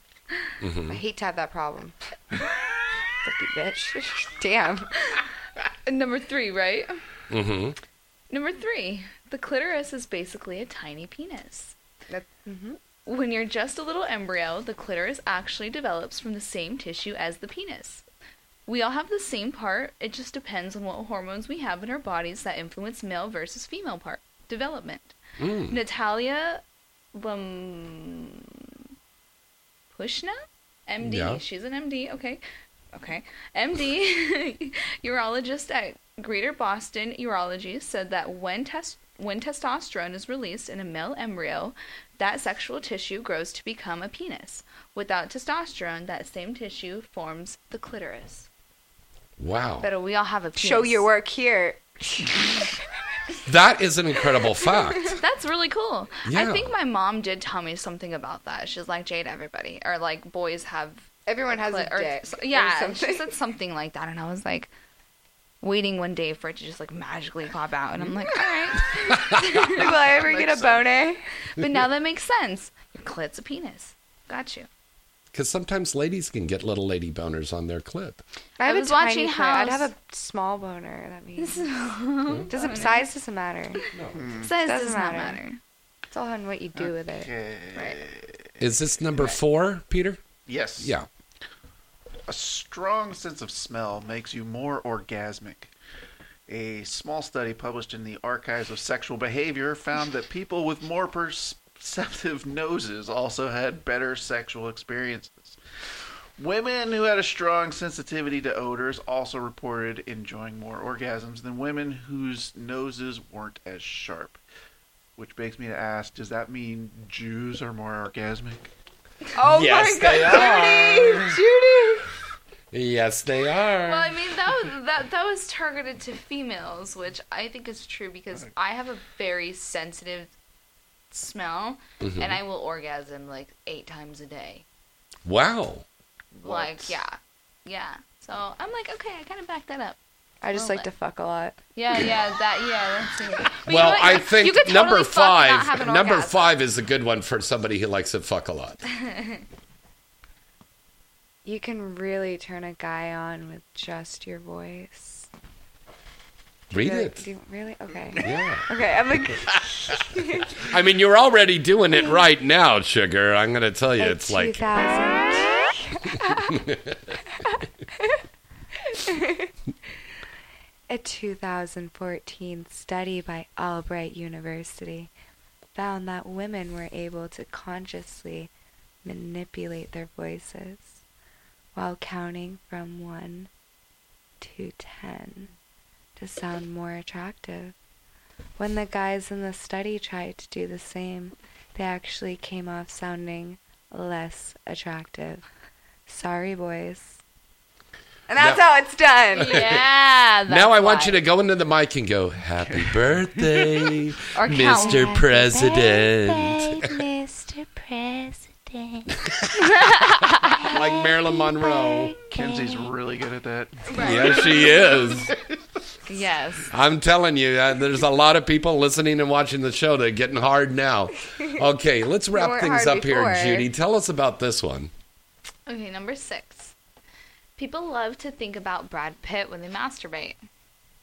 Mm-hmm. I hate to have that problem. Bitch. Damn. Number three, right? Mhm. Number three, the clitoris is basically a tiny penis. That, mhm. When you're just a little embryo, the clitoris actually develops from the same tissue as the penis. We all have the same part, it just depends on what hormones we have in our bodies that influence male versus female part development. Mm. Natalia Pushna? MD. Yeah. She's an MD, okay. Okay. MD, urologist at Greater Boston Urology, said that when test when testosterone is released in a male embryo, that sexual tissue grows to become a penis. Without testosterone, that same tissue forms the clitoris. Wow. But we all have a penis. Show your work here. That is an incredible fact. That's really cool. Yeah. I think my mom did tell me something about that. She's like, Jade, everybody, or like boys have. Everyone has clit- a or- dick. so- or yeah, she said something like that, and I was like, waiting one day for it to just like magically pop out, and I'm like, all right. Will I ever get a boner? But now that makes sense. Your clit's a penis. Got you. Because sometimes ladies can get little lady boners on their clip. I have I was a watching how I'd have a small boner. That means doesn't hmm? size doesn't matter. No. Hmm. Size Doesn't does not matter. matter. It's all on what you do with it. Right. Is this number four, Peter? Yes. Yeah. A strong sense of smell makes you more orgasmic. A small study published in the Archives of Sexual Behavior found that people with more perceptive noses also had better sexual experiences. Women who had a strong sensitivity to odors also reported enjoying more orgasms than women whose noses weren't as sharp. Which makes me to ask, does that mean Jews are more orgasmic? Oh Yes, my god, Judy! Judy! Yes, they are. Well, I mean that was, that that was targeted to females, which I think is true because I have a very sensitive smell, Mm-hmm. and I will orgasm like eight times a day. wow. Like yeah, yeah. So I'm like, okay, I kind of back that up. I just Well, like to fuck a lot. Yeah, yeah, that yeah. That's it. You know well, what? I You think could totally number fuck and not five. Number orgasm. five is a good one for somebody who likes to fuck a lot. You can really turn a guy on with just your voice. Read Really- it. you- really? Okay. Yeah. Okay, I'm like. I mean, you're already doing it right now, sugar. I'm going to tell you, it's like A 2014 study by Albright University found that women were able to consciously manipulate their voices while counting from 1 to 10 to sound more attractive. When the guys in the study tried to do the same, they actually came off sounding less attractive. Sorry, boys. And that's Now- how it's done. Yeah. Now I want why. you to go into the mic and go, Happy birthday, Or count. Mr. President. Mr. President. like Marilyn Monroe. Kenzie's really good at that. Yeah, she is. Yes. I'm telling you, uh, there's a lot of people listening and watching the show They're getting hard now. Okay, let's wrap things hard up here. Judy. Tell us about this one. Okay, number six. People love to think about Brad Pitt when they masturbate.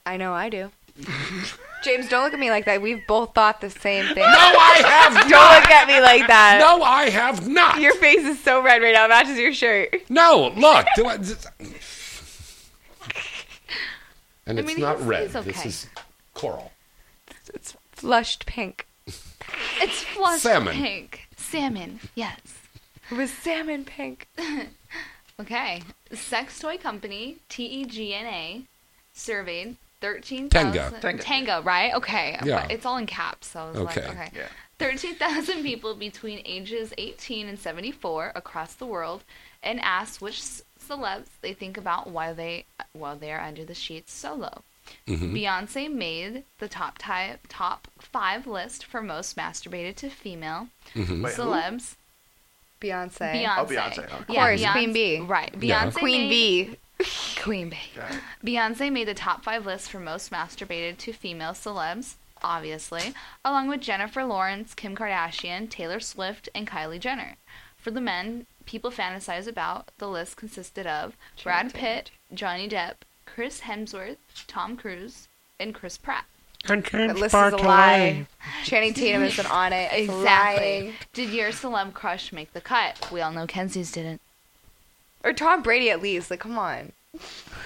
I know I do. James, don't look at me like that. We've both thought the same thing. No, I have Don't not. look at me like that. No, I have not. Your face is so red right now. It matches your shirt. No, look. Do I, and I it's mean, not he's- red. he's This okay. is coral. It's flushed pink. It's flushed Salmon. pink. Salmon, yes. It was salmon pink. Okay. Sex toy company TEGNA surveyed 13,000 Tenga. Tenga. Tango, right? Okay. Yeah. But it's all in caps, so I was Okay. like, okay. Yeah. 13,000 people between ages 18 and 74 across the world and asked which c- celebs they think about while they while they are under the sheets solo. Mm-hmm. Beyonce made the top type, top 5 list for most masturbated to female Mm-hmm. Wait, who? celebs. Beyonce. Beyonce. Oh, Beyonce, of Of course, Beyonce- Queen Bee. Right. Yeah. Beyonce Queen made- Bee. Queen Bee. Got it. Beyonce made the top five list for most masturbated to female celebs, obviously, along with Jennifer Lawrence, Kim Kardashian, Taylor Swift, and Kylie Jenner. For the men, people fantasize about, the list consisted of Brad Pitt, Johnny Depp, Chris Hemsworth, Tom Cruise, and Chris Pratt. That list is a lie. Channing Tatum has been on it. Exactly. lying. Did your celeb crush make the cut? We all know Kenzie's didn't. Or Tom Brady at least. Like, come on.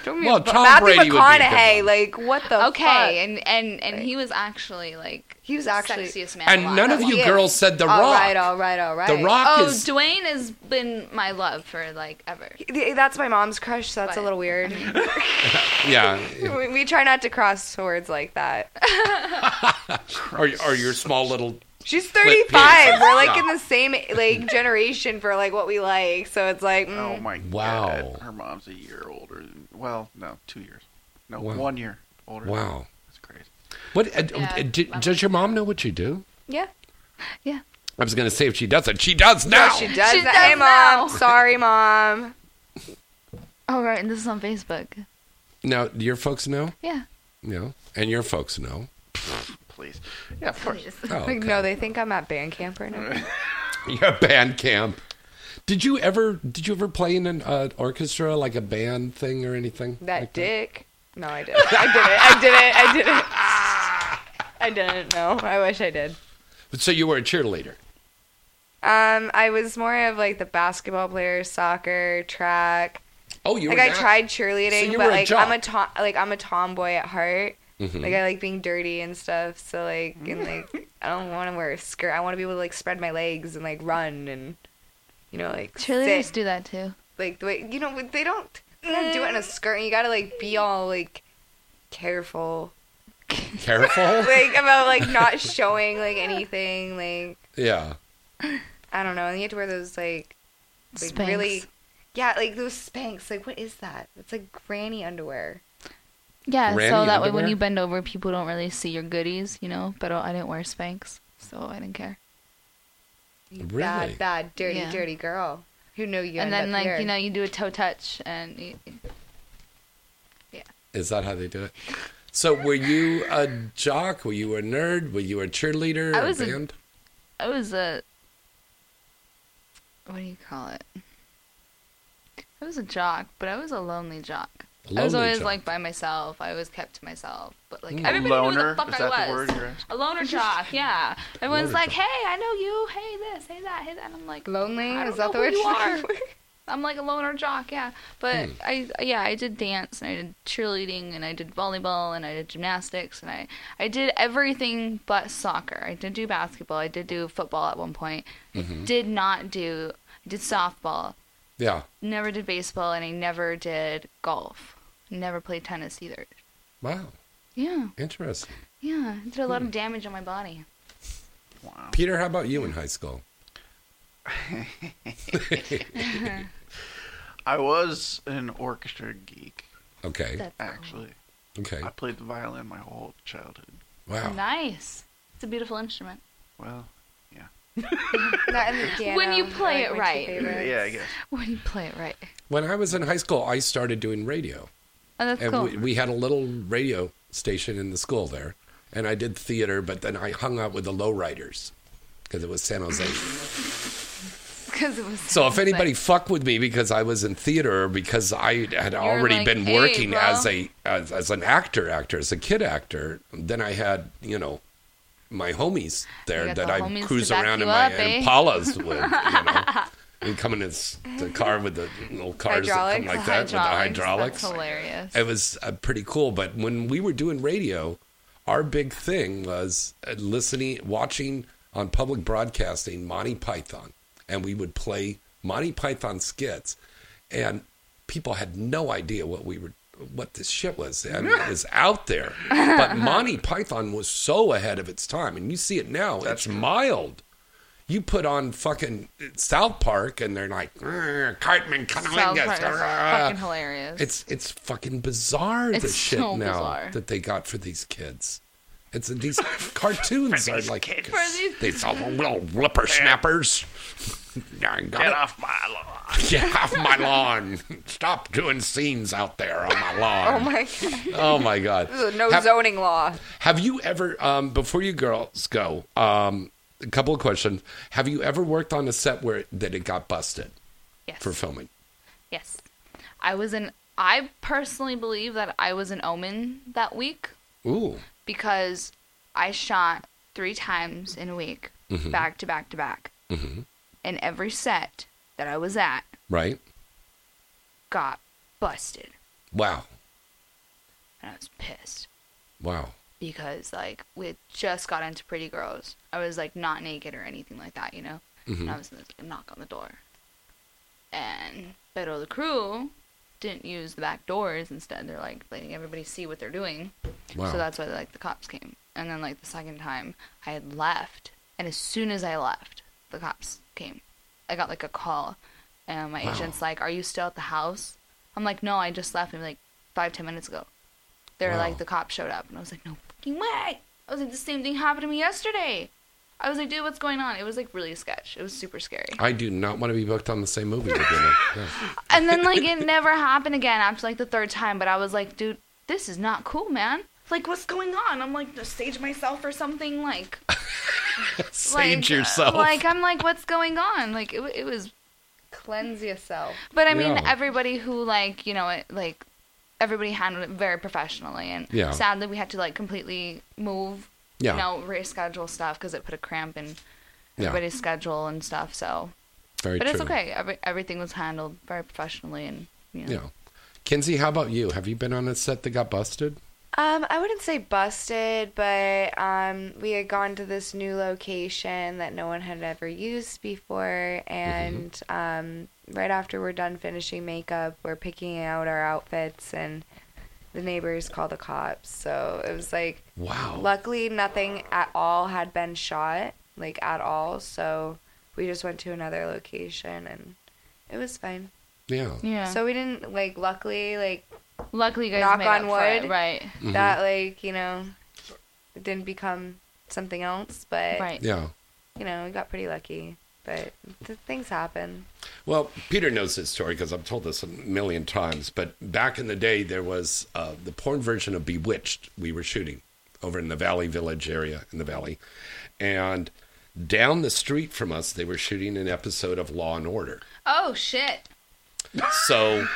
Don't be Well, a- Tom Matthew Brady would be a good McConaughey. one. Like, what the Okay, fuck? and and and Right. he was actually like He was actually- sexiest man. And alive. none of you Yeah. girls said The all Rock. right, all right, all right. The Rock Oh, is. Dwayne has been my love for like ever. Th- That's my mom's crush, so that's a little weird. yeah. we, we try not to cross swords like that. are or your small little. She's 35. We're like in the same like generation for like what we like. So it's like, mm, Oh my Wow. god. Her mom's a year older. Than, well, no, two years. No, Wow. one year older. Wow. That's crazy. What uh, Yeah, uh, d- I'm- does your mom know what you do? yeah. Yeah. I was going to say if she doesn't, she does now. She does. She that. does hey, mom. now. Sorry, mom. Oh right, and this is on Facebook. Now your folks know. Yeah. No, and your folks know. Please. Yeah, of course. Please. Oh, Like, okay. no, they think I'm at band camp right now. You're band camp. Did you ever? Did you ever play in an uh, orchestra, like a band thing or anything? That like dick. No, I didn't. I didn't. I didn't. I didn't. I didn't. No, I wish I did. But so you were a cheerleader. Um, I was more of like the basketball player, soccer, track. Oh, you like were I not- tried cheerleading, you but were a like I'm a tom- like I'm a tomboy at heart. Mhm. Like I like being dirty and stuff. So like and like I don't want to wear a skirt. I want to be able to like spread my legs and like run and you know like Cheerleaders sit. do that too. like the way you know they don't they don't do it in a skirt. And you gotta like be all like careful Careful. like about like not showing like anything like yeah. I don't know. And you have to wear those like like Spanx. really yeah like those spanks. Like what is that? It's like granny underwear. Yeah, Granny so that way when you bend over, people don't really see your goodies, you know. But oh, I didn't wear Spanx, so I didn't care. You Really? Bad, bad, dirty, Yeah. dirty girl. Who knew you? and end then up like here. you know you do a toe touch and you, Is that how they do it? So were you a jock? Were you a nerd? Were you a cheerleader? I was a a- band? I was a what do you call it? I was a jock, but I was a lonely jock. I was always jock. like by myself. I always kept to myself, but like Mm. everybody knew Loner? who the fuck Is I that the was. word you're asking? A loner jock, yeah. Everyone's Loner like, "Hey, I know you. Hey, this, hey that, hey that." And I'm like, lonely. I Is don't that know the who word you you're. I'm like a loner jock, yeah. But Hmm. I, yeah, I did dance and I did cheerleading and I did volleyball and I did gymnastics and I, I did everything but soccer. I did do basketball. I did do football at one point. Mm-hmm. Did not do. I did softball. Yeah. Never did baseball and I never did golf. Never played tennis either. Wow. Yeah, Interesting. yeah. Did a lot Hmm. of damage on my body. Wow. Peter, how about you in high school? I was an orchestra geek, Okay. That's actually. Okay. I played the violin my whole childhood. Wow. nice. It's a beautiful instrument. Well, Not in the piano. When you play like, it right. yeah, I guess. When you play it right. When I was in high school, I started doing radio. Oh, that's and cool. we, we had a little radio station in the school there and i did theater but then i hung out with the lowriders because it was san jose because it was. So if sick. anybody fucked with me because I was in theater because I had already like, been "Hey, working bro." as a as, as an actor, actor as a kid actor, then I had you know my homies there that the I cruise around in my up, eh? Impalas with, you know. And come in the car with the little cars that come Hydraulics? like that with the hydraulics. That's hilarious. It was uh, pretty cool. But when we were doing radio, our big thing was uh, listening, watching on public broadcasting Monty Python, and we would play Monty Python skits, and people had no idea what we were. What this shit was, it was out there. But Monty Python was so ahead of its time, and you see it now. it's mild. You put on fucking South Park, and they're like, "Arr, Cartman, South Park is fucking hilarious. It's it's fucking bizarre the It's shit so now bizarre. that they got for these kids. It's these cartoons are like For these- these little whippersnappers. Get Get off my lawn. Get off my lawn! Stop doing scenes out there on my lawn. Oh lawn. my god. Oh my god! This is a no Have- zoning law. Have you ever, um, before you girls go, um, a couple of questions. Have you ever worked on a set where that it got busted yes. for filming? Yes. I was in. I personally believe that I was an omen that week Ooh, because I shot three times in a week, Mm-hmm. back to back to back. And every set that I was at right? got busted. Wow, And I was pissed wow. because, like, we had just got into Pretty Girls. I was, like, not naked or anything like that, you know? Mm-hmm. And I was like, to knock on the door. And Pero the crew didn't use the back doors. Instead, they're, like, letting everybody see what they're doing. Wow. So that's why like the cops came. And then like the second time I had left, and as soon as I left, the cops came. I got like a call, and my Wow. agent's like, "Are you still at the house?" I'm like, "No, I just left maybe like five ten minutes ago." They're Wow. like, the cops showed up, and I was like, "No fucking way!" I was like, "The same thing happened to me yesterday." I was like, "Dude, what's going on?" It was like really sketch. It was super scary. I do not want to be booked on the same movie again. Yeah. And then like it never happened again after like the third time. But I was like, dude, this is not cool, man. Like, what's going on? I'm like, to stage myself or something. Like, Sage like, uh, yourself. Like, I'm like, what's going on? Like, it, it was. Cleanse yourself. But I mean, Yeah. everybody who like, you know, it, like, everybody handled it very professionally, and Yeah. sadly, we had to like completely move. Yeah. You know, reschedule stuff because it put a cramp in Yeah. everybody's schedule and stuff. So, Very but true. it's okay. Every, everything was handled very professionally, and you know. Yeah. Kenzie, how about you? Have you been on a set that got busted? Um, I wouldn't say busted, but um, we had gone to this new location that no one had ever used before, and um, right after we're done finishing makeup, we're picking out our outfits, and the neighbors call the cops. So it was like, Wow. luckily, nothing at all had been shot, like at all. So we just went to another location, and it was fine. Yeah. Yeah. So we didn't like. Luckily, like Luckily, you guys Knock made on up for it, wood. right? Mm-hmm. that like you know it didn't become something else but Right. Yeah. you know we got pretty lucky but th- things happen Well, Peter knows this story because I've told this a million times. But back in the day, there was uh, the porn version of Bewitched we were shooting over in the Valley Village area in the Valley. And down the street from us, they were shooting an episode of Law and Order. Oh shit! So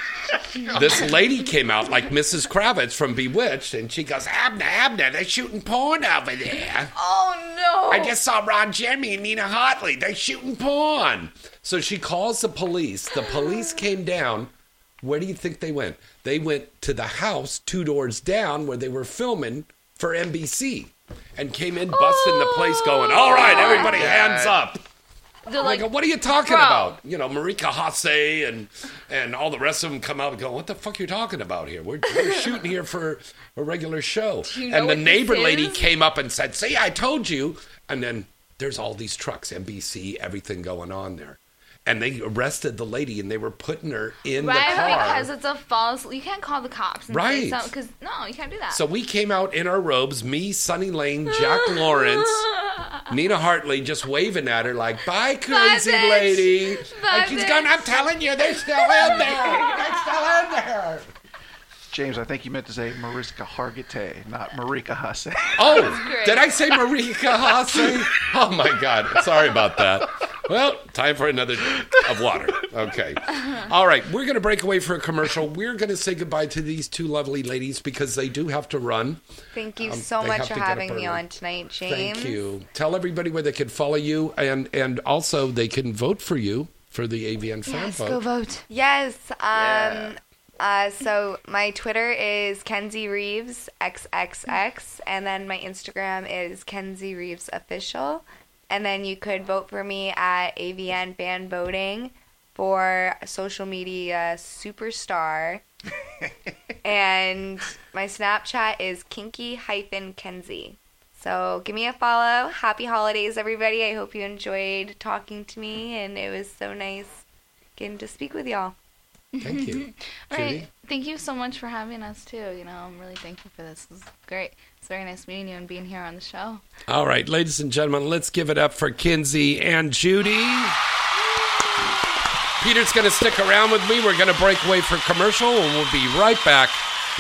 this lady came out like Mrs. Kravitz from Bewitched, and she goes, Abner, Abner, they're shooting porn over there. Oh no! I just saw Ron Jeremy and Nina Hartley. They're shooting porn. So she calls the police. The police came down. Where do you think they went? They went to the house two doors down where they were filming for NBC and came in busting the place going, all right, everybody hands up. They're Like, like, what are you talking bro. about? You know, Marika Hasse and and all the rest of them come out and go, what the fuck are you talking about here? We're, we're shooting here for a regular show. you know and the neighbor lady came up and said, see, I told you. And then there's all these trucks, NBC, everything going on there. And they arrested the lady and they were putting her in right? the car. Because it's a false. You can't call the cops. Right. Because no, you can't do that. So we came out in our robes, me, Sunny Lane, Jack Lawrence, Nina Hartley, just waving at her like, bye, crazy bitch. lady. Bye, and she's bitch. going, I'm telling you, they're still in there. They're still in there. James, I think you meant to say Mariska Hargitay, not Marika Hase. Oh, did I say Marika Hase? Oh my God. Sorry about that. Well, time for another of water. Okay. All right. We're going to break away for a commercial. We're going to say goodbye to these two lovely ladies because they do have to run. Thank you Um, so much for to get up having me on tonight, James. Thank you. Tell everybody where they can follow you and and also they can vote for you for the AVN fan vote. Go vote. Yes. Um, uh, so my Twitter is Kenzie Reeves XXX, and then my Instagram is Kenzie Reeves Official. And then you could vote for me at AVN Fan Voting for social media superstar. and my Snapchat is kinky hyphen Kenzie. So give me a follow. Happy holidays, everybody. I hope you enjoyed talking to me, and it was so nice getting to speak with y'all. Thank you. All right. Judy? Thank you so much for having us too. You know, I'm really thankful for this. This is great. It's very nice meeting you and being here on the show. All right, ladies and gentlemen, let's give it up for Kenzie and Judy. Peter's going to stick around with me. We're going to break away for commercial, and we'll be right back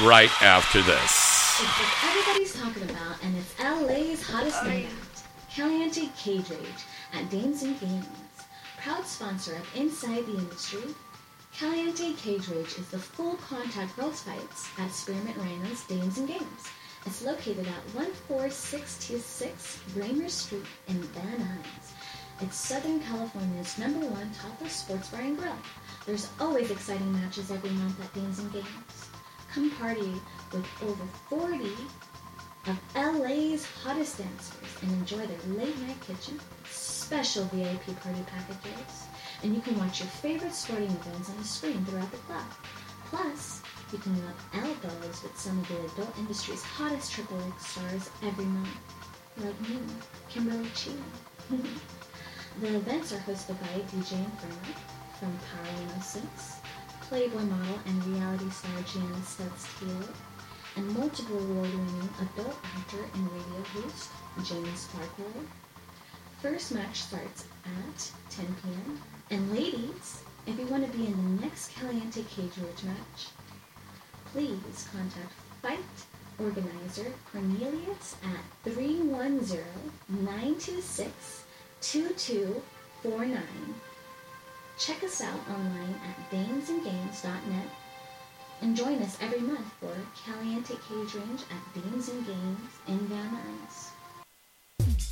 right after this. It's what everybody's talking about, and it's LA's hottest night out. Caliente Cage Rage at Dames and Games. Proud sponsor of Inside the Industry. Caliente Cage Rage is the full contact girls fights at Spearmint Rhinos Dames and Games. It's located at 14626 Bramer Street in Van Nuys. It's Southern California's number one topless sports bar and grill. There's always exciting matches every month at Dames and Games. Come party with over 40 of LA's hottest dancers and enjoy their late night kitchen, special VIP party packages, and you can watch your favorite sporting events on the screen throughout the club. Plus, you can rub elbows with some of the adult industry's hottest triple X stars every month, like me, Kimberly Chi. the events are hosted by DJ Inferno from Power 106, Playboy model and reality star Gianna Stubbs Taylor, and multiple award-winning adult actor and radio host James Barclay. First match starts at 10 p.m. And ladies, if you want to be in the next Caliente Cage match, please contact Fight Organizer Cornelius at 310-926-2249. Check us out online at damesandgames.net and join us every month for Caliente Cage Range at Dames and Games in Van Nuys.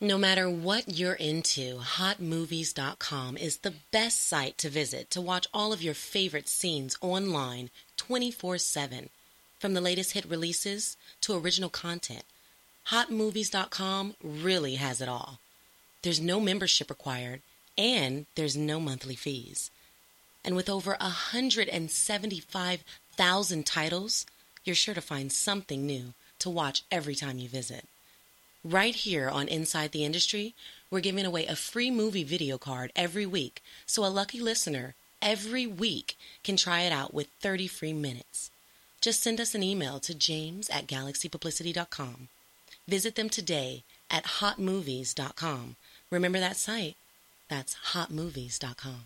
No matter what you're into, HotMovies.com is the best site to visit to watch all of your favorite scenes online 24 7. From the latest hit releases to original content, HotMovies.com really has it all. There's no membership required, and there's no monthly fees. And with over 175,000 titles, you're sure to find something new to watch every time you visit. Right here on Inside the Industry, we're giving away a free movie video card every week, so a lucky listener every week can try it out with 30 free minutes. Just send us an email to james at galaxypublicity.com. Visit them today at hotmovies.com. Remember that site? That's hotmovies.com.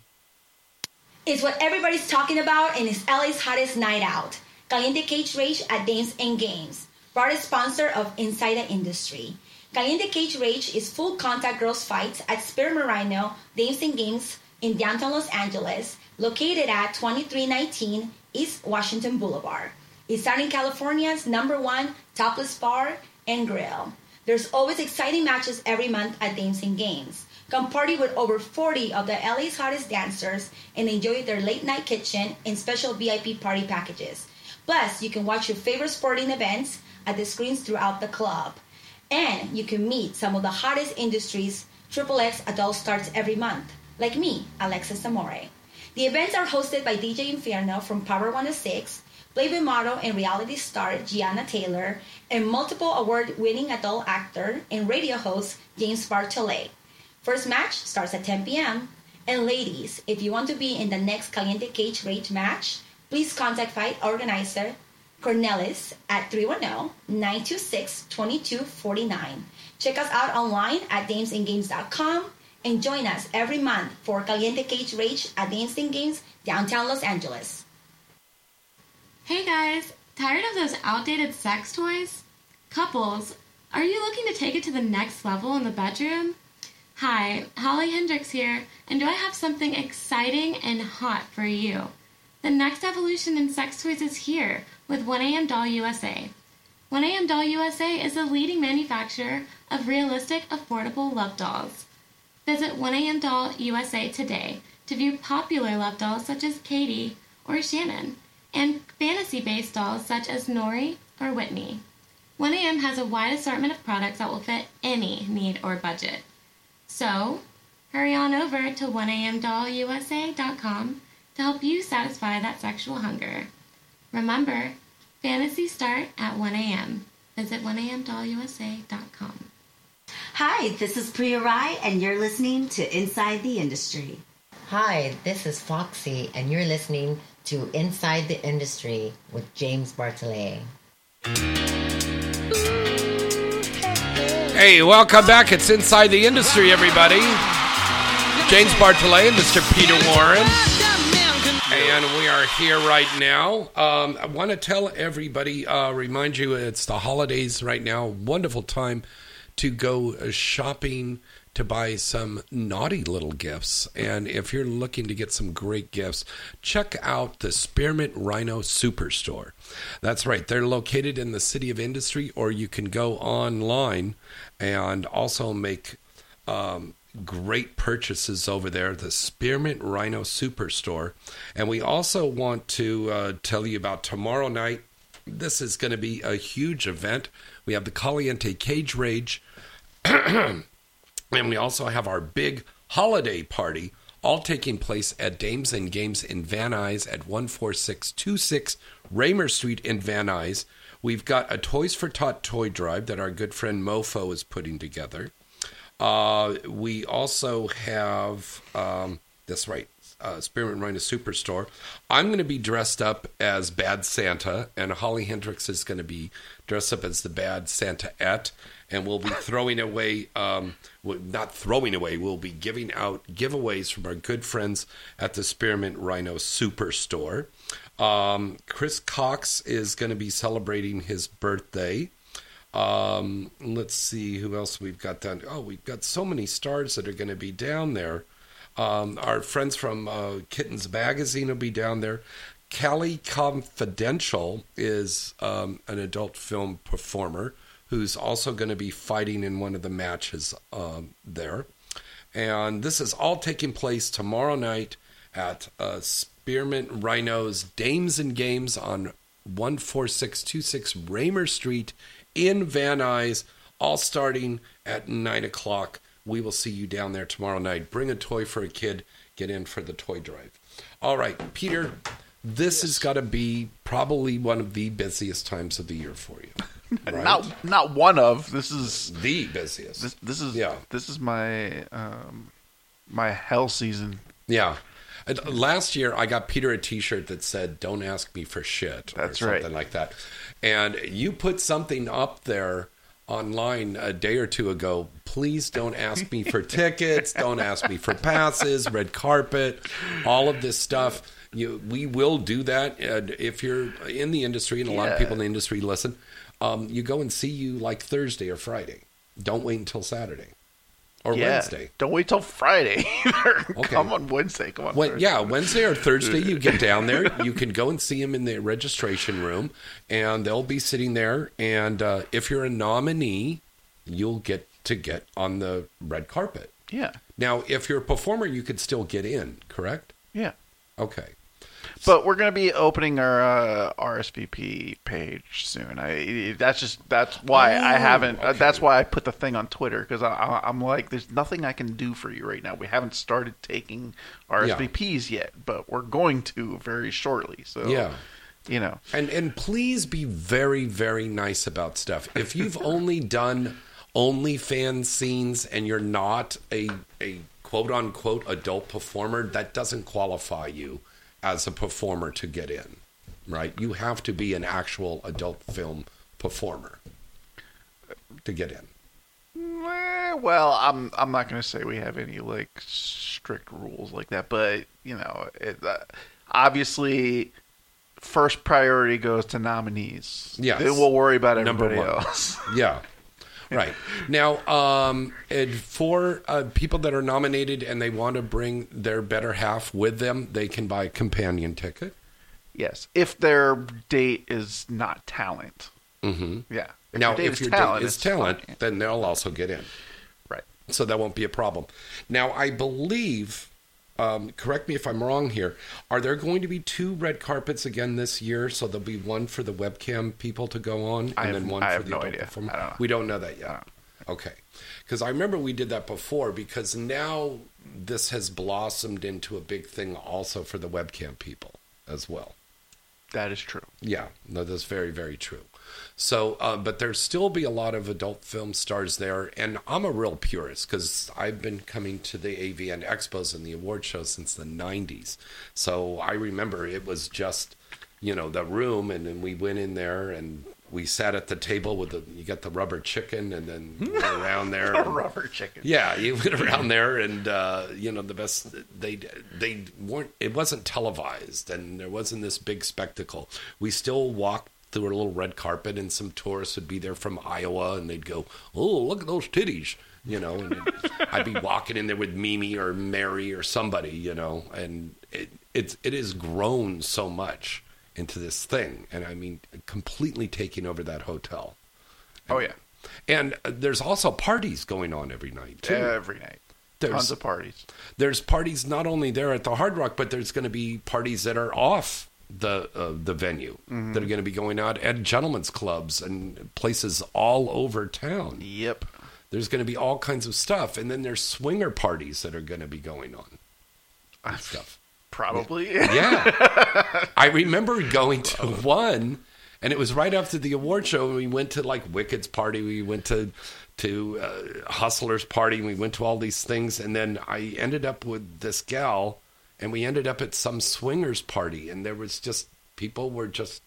It's what everybody's talking about and it's LA's hottest night out. Caliente Cage Rage at Dames and Games. Proudest sponsor of Inside the Industry. Caliente Cage Rage is full contact girls fights at Spearmint Rhino Dames and Games in downtown Los Angeles, located at 2319 East Washington Boulevard. It's Southern California's number one topless bar and grill. There's always exciting matches every month at and Games. Come party with over 40 of the LA's hottest dancers and enjoy their late night kitchen and special VIP party packages. Plus, you can watch your favorite sporting events at the screens throughout the club. And you can meet some of the hottest industries Triple X adult starts every month, like me, Alexis Amore. The events are hosted by DJ Inferno from Power 106, Playboy model and reality star Gianna Taylor, and multiple award-winning adult actor and radio host James Bartholet. First match starts at 10 p.m. And ladies, if you want to be in the next Caliente Cage Rage match, please contact fight organizer Cornelius at 310-926-2249. Check us out online at damesandgames.com and join us every month for Caliente Cage Rage at Dames and Games, downtown Los Angeles. Hey guys, tired of those outdated sex toys? Couples, are you looking to take it to the next level in the bedroom? Hi, Holly Hendrix here, and do I have something exciting and hot for you? The next evolution in sex toys is here with 1AM Doll USA. 1AM Doll USA is the leading manufacturer of realistic, affordable love dolls. Visit 1AM Doll USA today to view popular love dolls such as Katie or Shannon, and fantasy based dolls such as Nori or Whitney. 1AM has a wide assortment of products that will fit any need or budget. So, hurry on over to 1amdollusa.com to help you satisfy that sexual hunger. Remember, fantasies start at 1 a.m. Visit 1amdollusa.com. Hi, this is Priya Rai, and you're listening to Inside the Industry. Hi, this is Foxy, and you're listening to Inside the Industry with James Bartholet. Hey, welcome back. It's Inside the Industry, everybody. James Bartholet and Mr. Peter Warren. And we are here right now. Um, I want to tell everybody, uh, remind you, it's the holidays right now. Wonderful time to go uh, shopping to buy some naughty little gifts. And if you're looking to get some great gifts, check out the Spearmint Rhino Superstore. That's right, they're located in the City of Industry, or you can go online and also make um, great purchases over there, the Spearmint Rhino Superstore. And we also want to uh, tell you about tomorrow night. This is going to be a huge event. We have the Caliente Cage Rage. And we also have our big holiday party, all taking place at Dames and Games in Van Nuys at 14626 Raymer Street in Van Nuys. We've got a Toys for Tot toy drive that our good friend Mofo is putting together. Uh, we also have, um, that's right, uh, Spearmint Rhino Superstore. I'm going to be dressed up as Bad Santa, and Holly Hendrix is going to be dressed up as the Bad Santa et and we'll be throwing away um, well, not throwing away we'll be giving out giveaways from our good friends at the spearmint rhino superstore um, chris cox is going to be celebrating his birthday um, let's see who else we've got down. Oh we've got so many stars that are going to be down there. Um, our friends from uh, kittens magazine will be down there. Cali Confidential is um, an adult film performer who's also going to be fighting in one of the matches um, there. And this is all taking place tomorrow night at uh, Spearmint Rhinos Dames and Games on 14626 Raymer Street in Van Nuys, all starting at 9 o'clock. We will see you down there tomorrow night. Bring a toy for a kid, get in for the toy drive. All right, Peter, this has got to be probably one of the busiest times of the year for you. Right? Not not one of. This is the busiest. This, this is Yeah. This is my um my hell season. Yeah. Last year, I got Peter a T-shirt that said "Don't ask me for shit" That's or right. something like that. And you put something up there online a day or two ago. Please don't ask me for tickets. Don't ask me for passes, red carpet, all of this stuff. You, we will do that. And if you're in the industry, and a lot of people in the industry listen, um, you go and see you like Thursday or Friday. Don't wait until Saturday or Yeah. Wednesday. Don't wait till Friday. either. Okay. Come on Wednesday. Come on. When, Thursday. yeah, Wednesday or Thursday, you get down there. You can go and see them in the registration room, and they'll be sitting there. And uh, if you're a nominee, you'll get to get on the red carpet. Yeah. Now, if you're a performer, you could still get in, correct? Yeah. Okay. But we're going to be opening our uh, RSVP page soon. I that's just that's why I Oh, haven't. uh, okay. That's why I put the thing on Twitter because I, I, I'm like, there's nothing I can do for you right now. We haven't started taking RSVPs yet, but we're going to very shortly. So Yeah. you know, And and please be very very nice about stuff. If you've only done OnlyFans scenes and you're not a a quote unquote adult performer, that doesn't qualify you as a performer to get in. Right? You have to be an actual adult film performer to get in. Eh, well, I'm I'm not going to say we have any like strict rules like that, but you know, it, uh, obviously. First priority goes to nominees. Yeah, Then we'll worry about everybody else. Yeah. Right. Now, um, and for uh, people that are nominated and they want to bring their better half with them, they can buy a companion ticket. Yes, if their date is not talent. Mm-hmm. Yeah. If now, your if your talent, date is talent, fine. then they'll also get in. Right. So that won't be a problem. Now, I believe, um, correct me if I'm wrong here, are there going to be two red carpets again this year? So there'll be one for the webcam people to go on and have- then one I for the no idea. performer? Don't know. We don't know that yet. Okay. Because I remember we did that before because now this has blossomed into a big thing also for the webcam people as well. That is true. Yeah, no, that's very, very true. So, uh, but there still be a lot of adult film stars there, and I'm a real purist because I've been coming to the AVN expos and the award shows since the '90s. So I remember it was just, you know, the room, and then we went in there and we sat at the table with the you got the rubber chicken, and then went around there. A and- rubber chicken. yeah, you went around there, and uh, you know the best. They they weren't. It wasn't televised, and there wasn't this big spectacle. We still walked through a little red carpet, and some tourists would be there from Iowa, and they'd go, "Oh, look at those titties," you know. And I'd be walking in there with Mimi or Mary or somebody, you know, and it it's it has grown so much into this thing, and I mean, completely taking over that hotel. Oh yeah, And there's also parties going on every night too. every night. There's- Tons of parties. There's parties not only there at the Hard Rock, but there's going to be parties that are off the uh, the venue Mhm. that are going to be going out at gentlemen's clubs and places all over town. Yep. There's going to be all kinds of stuff, and then there's swinger parties that are going to be going on. Stuff. Probably. Yeah. I remember going to one, and it was right after the award show. And we went to like Wicked's party. We went to to uh, Hustlers party. And we went to all these things, and then I ended up with this gal, and we ended up at some swingers party, and there was just people were just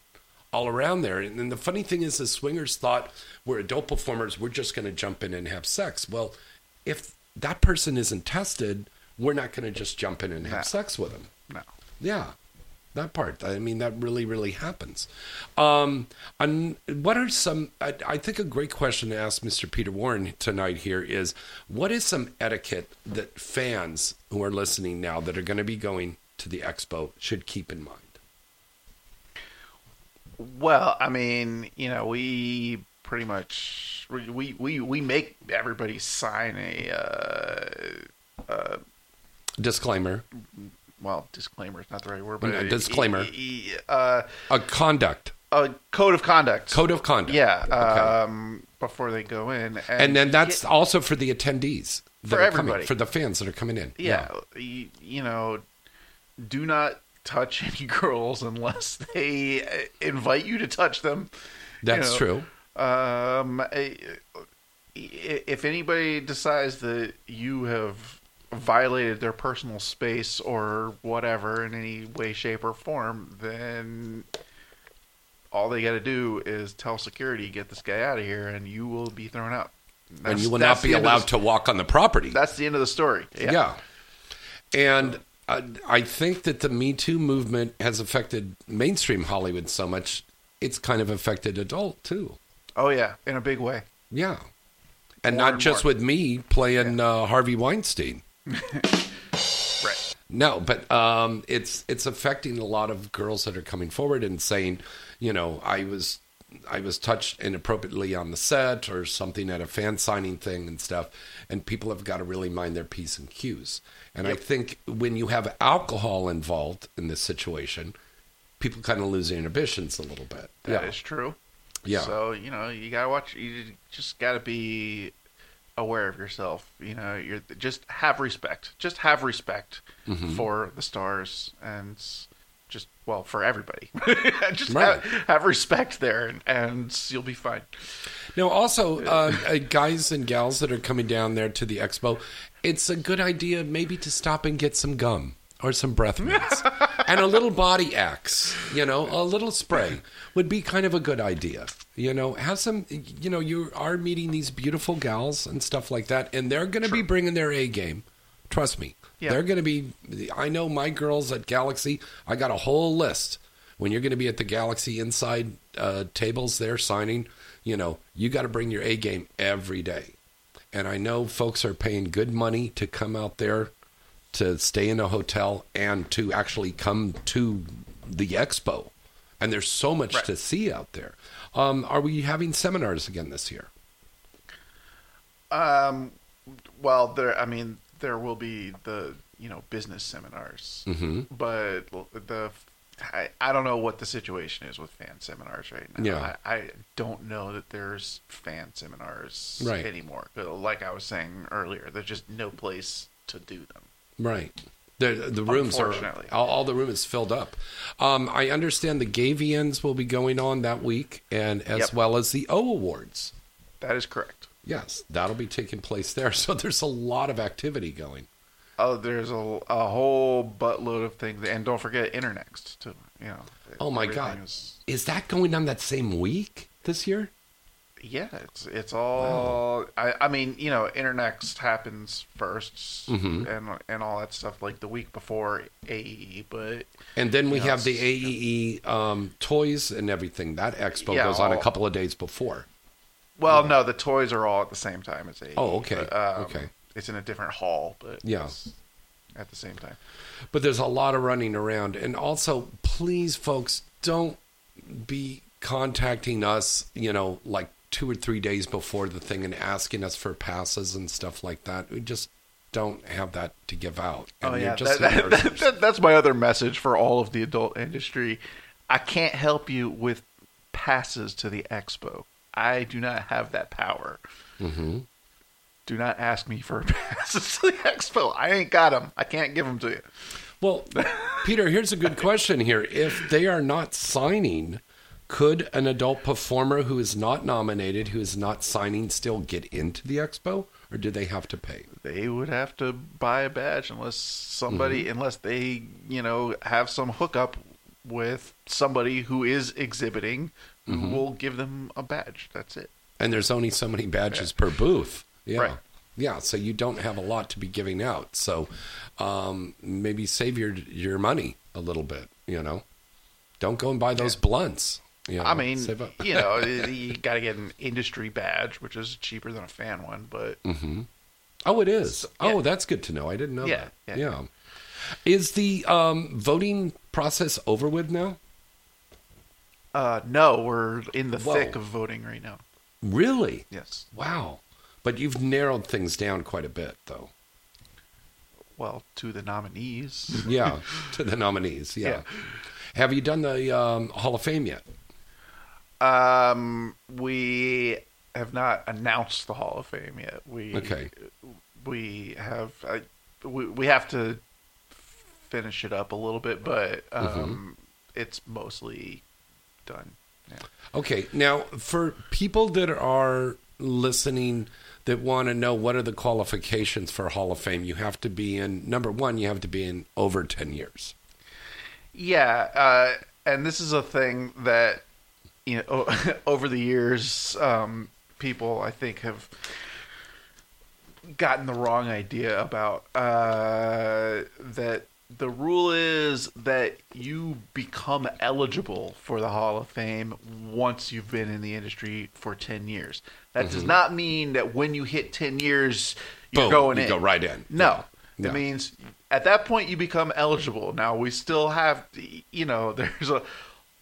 all around there. And then the funny thing is, the swingers thought we're adult performers. We're just going to jump in and have sex. Well, if that person isn't tested, we're not going to just jump in and have No. sex with them. No. Yeah, that part. I mean, that really, really happens. Um, and what are some? I, I think a great question to ask Mr. Peter Warren tonight here is, what is some etiquette that fans who are listening now that are going to be going to the expo should keep in mind? Well, I mean, you know, we pretty much we we we make everybody sign a uh, uh, Disclaimer. Well, disclaimer is not the right word, but a- disclaimer. uh, A conduct. a code of conduct. Code of conduct. Yeah, Okay. um, before they go in, and, And then that's also for the attendees that For are coming, everybody. for the fans that are coming in. yeah, You, you know, do not touch any girls unless they uh, invite you to touch them. You That's know, true. Um, I- if anybody decides that you have violated their personal space or whatever in any way, shape, or form, then all they got to do is tell security, get this guy out of here, and you will be thrown out. and you will not be the end of allowed to walk on the property. That's the end of the story. Yeah. And uh, I think that the Me Too movement has affected mainstream Hollywood so much, it's kind of affected adult too. Oh yeah, in a big way. Yeah. And More not and just more. with me playing uh, Harvey Weinstein. Right. No, but um, it's it's affecting a lot of girls that are coming forward and saying, you know, I was I was touched inappropriately on the set or something at a fan signing thing and stuff. And people have got to really mind their P's and Q's. And I think when you have alcohol involved in this situation, people kind of lose their inhibitions a little bit. That is true. Yeah. So you know you gotta watch. You just gotta be aware of yourself. You know, you're just have respect. Just have respect Mhm. for the stars and just well for everybody. just Right. have, have respect there, and, and you'll be fine. Now, also, uh, uh, guys and gals that are coming down there to the expo, it's a good idea maybe to stop and get some gum or some breath mints and a little body axe. You know, a little spray would be kind of a good idea. You know, have some. You know, you are meeting these beautiful gals and stuff like that, and they're going to be bringing their A game. Trust me, Yeah. they're going to be. I know my girls at Galaxy. I got a whole list. When you're going to be at the Galaxy inside uh, tables there signing, you know, you got to bring your A game every day. And I know folks are paying good money to come out there to stay in a hotel and to actually come to the expo. And there's so much to see out there. Um, are we having seminars again this year? Um, well, there. I mean, there will be the you know business seminars, Mhm. but the I, I don't know what the situation is with fan seminars right now. Yeah. I, I don't know that there's fan seminars Right. anymore. Like I was saying earlier, there's just no place to do them. Right. The, the rooms are all, all the room is filled up. Um, I understand the GayVNs will be going on that week, and as Yep. well as the O Awards. That is correct. Yes, that'll be taking place there. So there's a lot of activity going. Oh, there's a, a whole buttload of things, and don't forget Internext too. You know. Oh my God, is- is that going on that same week this year? Yeah, it's it's all. I, I mean, you know, Internext happens 1st Mhm. and and all that stuff like the week before AEE, but And then we know, have the AEE um, toys and everything. That expo Yeah, goes on a couple of days before. Well, no, the toys are all at the same time as AE. Oh, okay, but, um, okay. It's in a different hall, but Yeah. it's at the same time. But there's a lot of running around. And also, please, folks, don't be contacting us, you know, like two or three days before the thing and asking us for passes and stuff like that. We just don't have that to give out. And oh yeah, that, that, that- that's my other message for all of the adult industry. I can't help you with passes to the expo. I do not have that power. Mm-hmm. Do not ask me for passes to the expo. I ain't got them. I can't give them to you. Well, Peter, here's a good question here. If they are not signing, could an adult performer who is not nominated, who is not signing, still get into the expo, or do they have to pay? They would have to buy a badge unless somebody, Mm-hmm. unless they, you know, have some hookup with somebody who is exhibiting, who Mhm. will give them a badge. That's it. And there's only so many badges per booth. Yeah. Right. Yeah, so you don't have a lot to be giving out. So um, maybe save your your money a little bit, you know. Don't go and buy those blunts. Know, I mean, you know, you got to get an industry badge, which is cheaper than a fan one, but hmm Oh, it is. Oh, that's good to know. I didn't know Yeah, that. yeah. Yeah. Is the um, voting process over with now? uh, no, we're in the Whoa. thick of voting right now. Really? Yes. Wow. But you've narrowed things down quite a bit, though. Well, to the nominees. Yeah, to the nominees. Yeah. Yeah. Have you done the um, Hall of Fame yet? Um, we have not announced the Hall of Fame yet. We Okay. We have uh, we we have to finish it up a little bit, but Mm-hmm. um, it's mostly done. Yeah. Okay. Now, for people that are listening that want to know what are the qualifications for Hall of Fame, you have to be in number one. You have to be in over ten years. Yeah, uh, and this is a thing that you know o- over the years, um, people I think have gotten the wrong idea about uh, that. The rule is that you become eligible for the Hall of Fame once you've been in the industry for ten years. That does Mhm. not mean that when you hit ten years, you're Boom, going you in. go right in. No, Yeah. it means at that point you become eligible. Now we still have, you know, there's a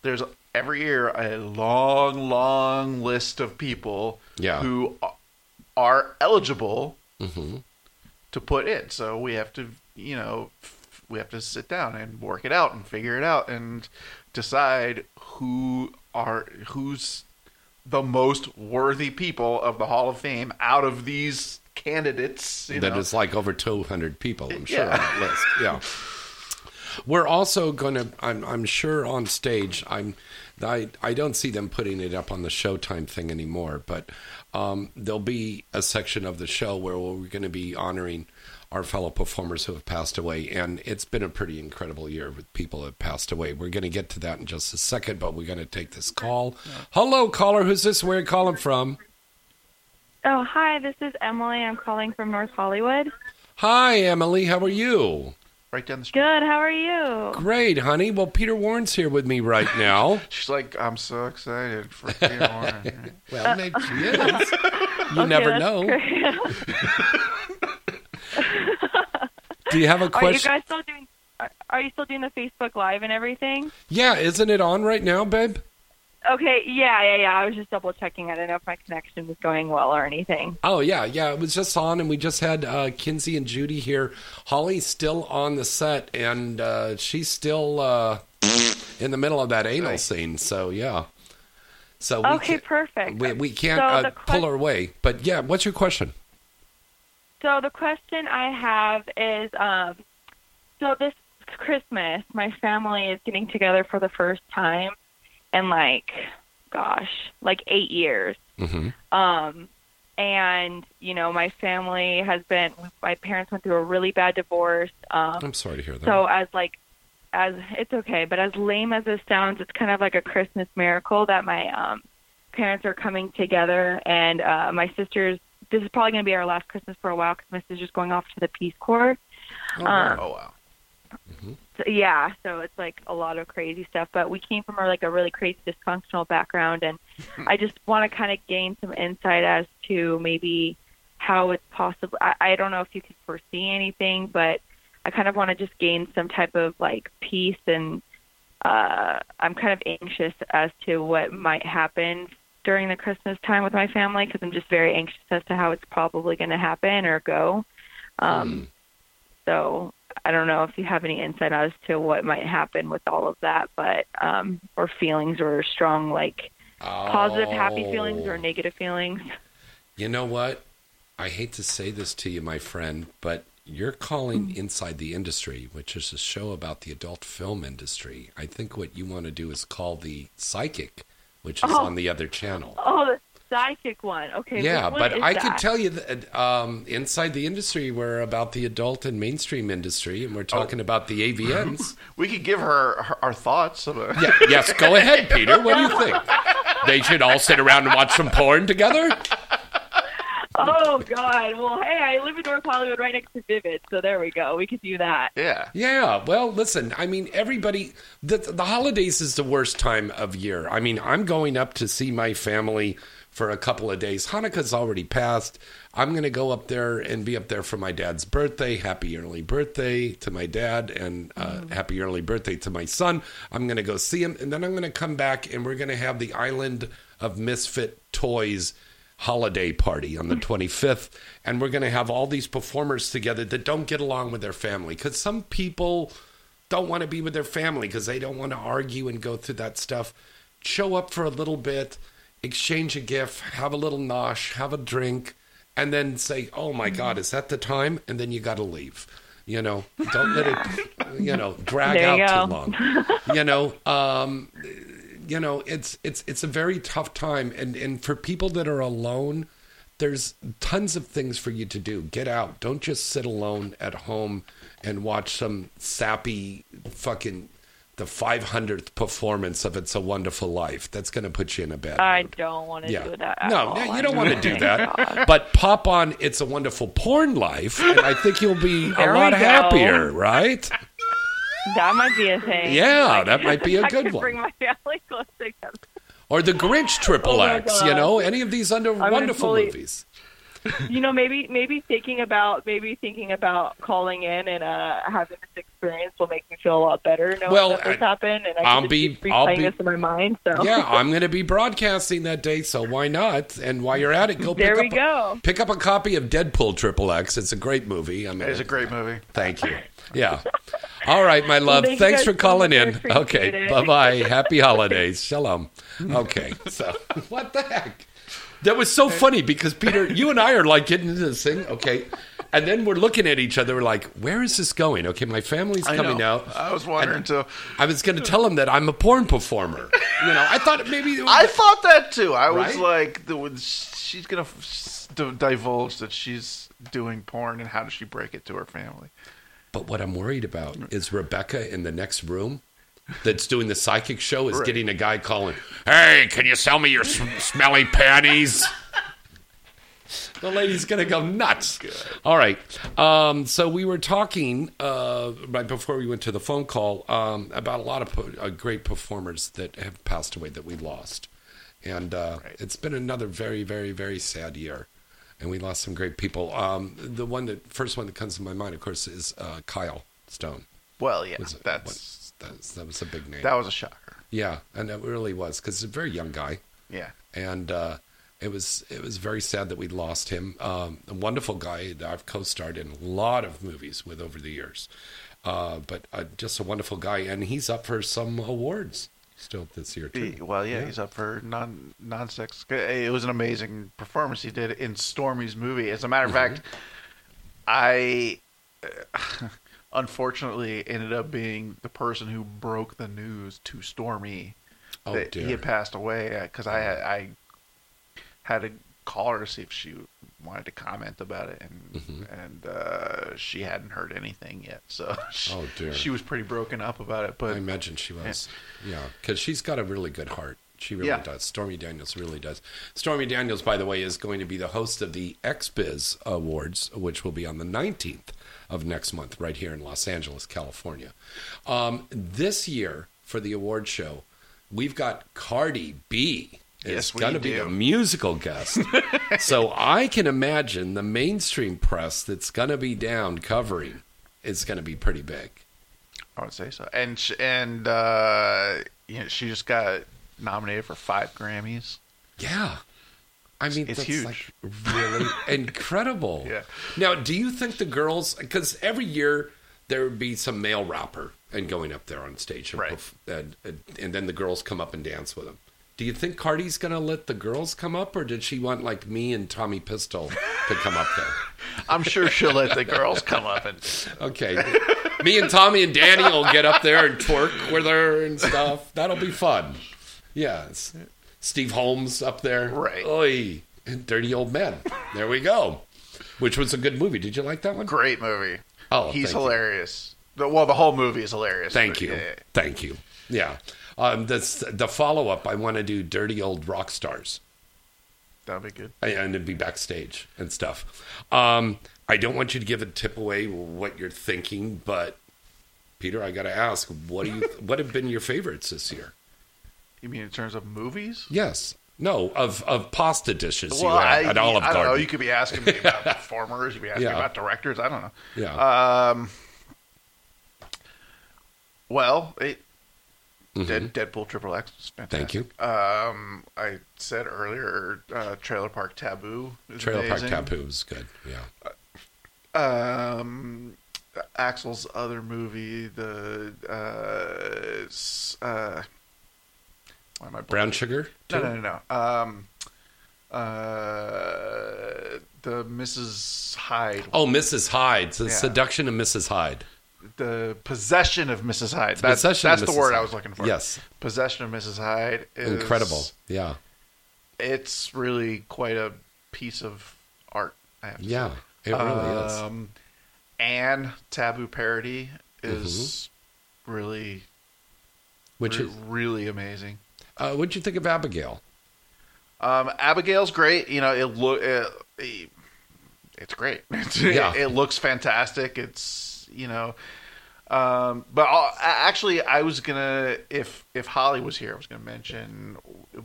there's every year a long, long list of people Yeah. who are eligible Mm-hmm. to put in. So we have to, you know, we have to sit down and work it out and figure it out and decide who are who's the most worthy people of the Hall of Fame out of these candidates. You That know? is like over 200 people, I'm sure, Yeah. on that list. Yeah. We're also going to, I'm, I'm sure on stage, I'm, I, I don't see them putting it up on the Showtime thing anymore, but um, there'll be a section of the show where we're going to be honoring our fellow performers who have passed away. And it's been a pretty incredible year with people who have passed away. We're going to get to that in just a second, but we're going to take this call. Hello, caller. Who's this? Where are you calling from? Oh, hi, this is Emily. I'm calling from North Hollywood. Hi, Emily. How are you? Right down the street. Good, how are you? Great, honey. Well, Peter Warren's here with me right now. She's like, I'm so excited for Peter Warren. well, maybe uh, she is. You Okay, never know. Do you have a question? Are you question? guys still doing? Are, are you still doing the Facebook Live and everything? Yeah, isn't it on right now, babe? Okay, yeah, yeah, yeah. I was just double checking. I don't know if my connection was going well or anything. Oh yeah, yeah. It was just on, and we just had uh, Kenzie and Judy here. Holly's still on the set, and uh, she's still uh, in the middle of that anal scene. So yeah. So we okay, can't, perfect. we, we can't So uh, the pull her away. But yeah, what's your question? So the question I have is, um, so this Christmas, my family is getting together for the first time in like, gosh, like eight years. Mm-hmm. Um, and you know, my family has been. My parents went through a really bad divorce. Um, I'm sorry to hear that. so as like, as it's okay, but as lame as this sounds, it's kind of like a Christmas miracle that my um, parents are coming together, and uh, my sister's. This is probably going to be our last Christmas for a while because my sister's going off to the Peace Corps. Oh, Um, oh wow. so, yeah, so it's like a lot of crazy stuff. But we came from a, like a really crazy dysfunctional background, and I just want to kind of gain some insight as to maybe how it's possible. I, I don't know if you can foresee anything, but I kind of want to just gain some type of like peace, and uh, I'm kind of anxious as to what might happen during the Christmas time with my family because I'm just very anxious as to how it's probably going to happen or go. Um, so I don't know if you have any insight as to what might happen with all of that, but um, or feelings or strong like positive happy feelings or Oh. negative feelings. You know what? I hate to say this to you, my friend, but you're calling Inside the Industry, which is a show about the adult film industry. I think what you want to do is call the Psychic, which is Oh. on the other channel. Oh, psychic one. Okay. yeah, one but I that? could tell you that um, Inside the Industry, we're about the adult and mainstream industry, and we're talking about the AVNs. We could give her, her our thoughts. About yeah, yes, go ahead, Peter. What do you think? They should all sit around and watch some porn together? Oh God. Well, hey, I live in North Hollywood, right next to Vivid, so there we go. We could do that. Yeah. Yeah, well, listen, I mean, everybody, the, the holidays is the worst time of year. I mean, I'm going up to see my family for a couple of days. Hanukkah's already passed. I'm going to go up there and be up there for my dad's birthday. Happy early birthday to my dad, and uh, happy early birthday to my son. I'm going to go see him, and then I'm going to come back and we're going to have the Island of Misfit Toys holiday party on the 25th and we're going to have all these performers together that don't get along with their family because some people don't want to be with their family because they don't want to argue and go through that stuff show up for a little bit exchange a gift have a little nosh have a drink and then say oh my god is that the time? And then you got to leave you know? Don't let it you know drag you out too long. You know um you know it's it's it's a very tough time. And and for people that are alone there's tons of things for you to do. Get out. Don't just sit alone at home and watch some sappy fucking the 500th performance of it's a wonderful life that's going to put you in a bad I don't want to do that. At no, you don't want to do oh that. God. But pop on It's a Wonderful Porn Life, and I think you'll be a lot happier, right? That might be a thing. Yeah, that might be a I good one. Bring my family close together. Or the Grinch oh Triple Oh X, you know, any of these under gonna wonderful fully- movies. you know, maybe maybe thinking about maybe thinking about calling in and uh, having this experience will make me feel a lot better knowing Well, that this I- happened, and I I'll be- keep I'll replaying be- this in my mind. So yeah, I'm going to be broadcasting that day, so why not? And while you're at it, go There pick we up go. pick up a copy of Deadpool Triple X. It's a great movie. I mean, It's a great movie. Thank you. Yeah. All right, my love. thank Thanks for calling much. I in. Okay. Bye bye. Happy holidays. Shalom. Okay. So what the heck? That was so funny because Peter, you and I are like getting into this thing, okay, and then we're looking at each other. We're like, "Where is this going?" Okay, my family's I coming know. out. I was wondering too. I was going to tell him that I'm a porn performer. You know, I thought maybe I thought that too. I was like, the, she's s- d- divulge that she's doing porn, and how does she break it to her family? But what I'm worried about is Rebecca in the next room that's doing the psychic show is Right. getting a guy calling, Hey, can you sell me your sm- smelly panties? The lady's going to go nuts. All right. Um, so we were talking uh, right before we went to the phone call um, about a lot of po- uh, great performers that have passed away that we lost. And uh, it's been another very, very, very sad year. And we lost some great people. Um, the one that first one that comes to my mind, of course, is uh, Kyle Stone. Well, yeah, that's that was, that was a big name. that was a shocker. Yeah, and it really was because he's a very young guy. Yeah. and uh, it was it was very sad that we lost him. Um, a wonderful guy that I've co-starred in a lot of movies with over the years, uh, but uh, just a wonderful guy, and he's up for some awards still this year too. Well, yeah, he's up for non non sex. It was an amazing performance he did in Stormy's movie. As a matter of Mm-hmm. fact, I uh, unfortunately ended up being the person who broke the news to Stormy Oh, that dear. he had passed away because I had I had to call her to see if she wanted to comment about it, and Mm-hmm. and uh, she hadn't heard anything yet, so she, Oh, dear. she was pretty broken up about it. But I imagine she was. Yeah, because she's got a really good heart. She really Yeah. does. Stormy Daniels really does. Stormy Daniels, by the way, is going to be the host of the XBiz Awards, which will be on the 19th of next month, right here in Los Angeles, California. Um, this year, for the award show, we've got Cardi B. Is we going to be a musical guest. so I can imagine the mainstream press that's going to be down covering is going to be pretty big. I would say so. And sh- and uh, you know, she just got nominated for five Grammys. Yeah. I mean, It's that's huge. like really incredible. Yeah. Now, do you think the girls, because every year there would be some male rapper and going up there on stage, and, Right. and, and, then the girls come up and dance with him. Do you think Cardi's going to let the girls come up, or did she want like me and Tommy Pistol to come up there? I'm sure she'll let the girls come up and. Okay. Me and Tommy and Danny will get up there and twerk with her and stuff. That'll be fun. Yeah. Steve Holmes up there. Right. Oi. Dirty Old Men. There we go. Which was a good movie. Did you like that one? Great movie. Oh, he's thank you. hilarious. Well, the whole movie is hilarious. Thank but you. yeah, Thank you. Yeah. Um, the follow up. I want to do Dirty Old Rock Stars. That'd be good. and it'd be backstage and stuff. Um, I don't want you to give a tip away what you're thinking, but Peter, I got to ask, what do you what have been your favorites this year? You mean in terms of movies? Yes, no, of of pasta dishes well, you had I, at Olive I don't know. You could be asking me about performers. You could be asking Yeah. about directors. I don't know. Yeah. Um. Well, it. Mhm. Dead, Deadpool Triple X was fantastic. Thank you. Um, I said earlier, uh, Trailer Park Taboo. Is Trailer Park. Taboo is good. Yeah. Um, Axel's other movie, the uh, uh, why am I Brown Sugar. No, no, no, no. Um, uh, the Mrs. Hyde. Oh, Mrs. Hyde. The Yeah. seduction of Mrs. Hyde. The possession of Mrs. Hyde. The That's, Possession of that's the Mrs. word I Hyde. was looking for. Yes. Possession of Mrs. Hyde. Is, Incredible. Yeah. It's really quite a piece of art. I have to Yeah, say. it really is. um, And Taboo Parody is really, Which re- is really amazing. Uh, what'd you think of Abigail? Um, Abigail's great. You know, it look it, it's great. Yeah. it, looks fantastic. It's you know, um, but I'll, actually, I was gonna if if Holly was here, I was gonna mention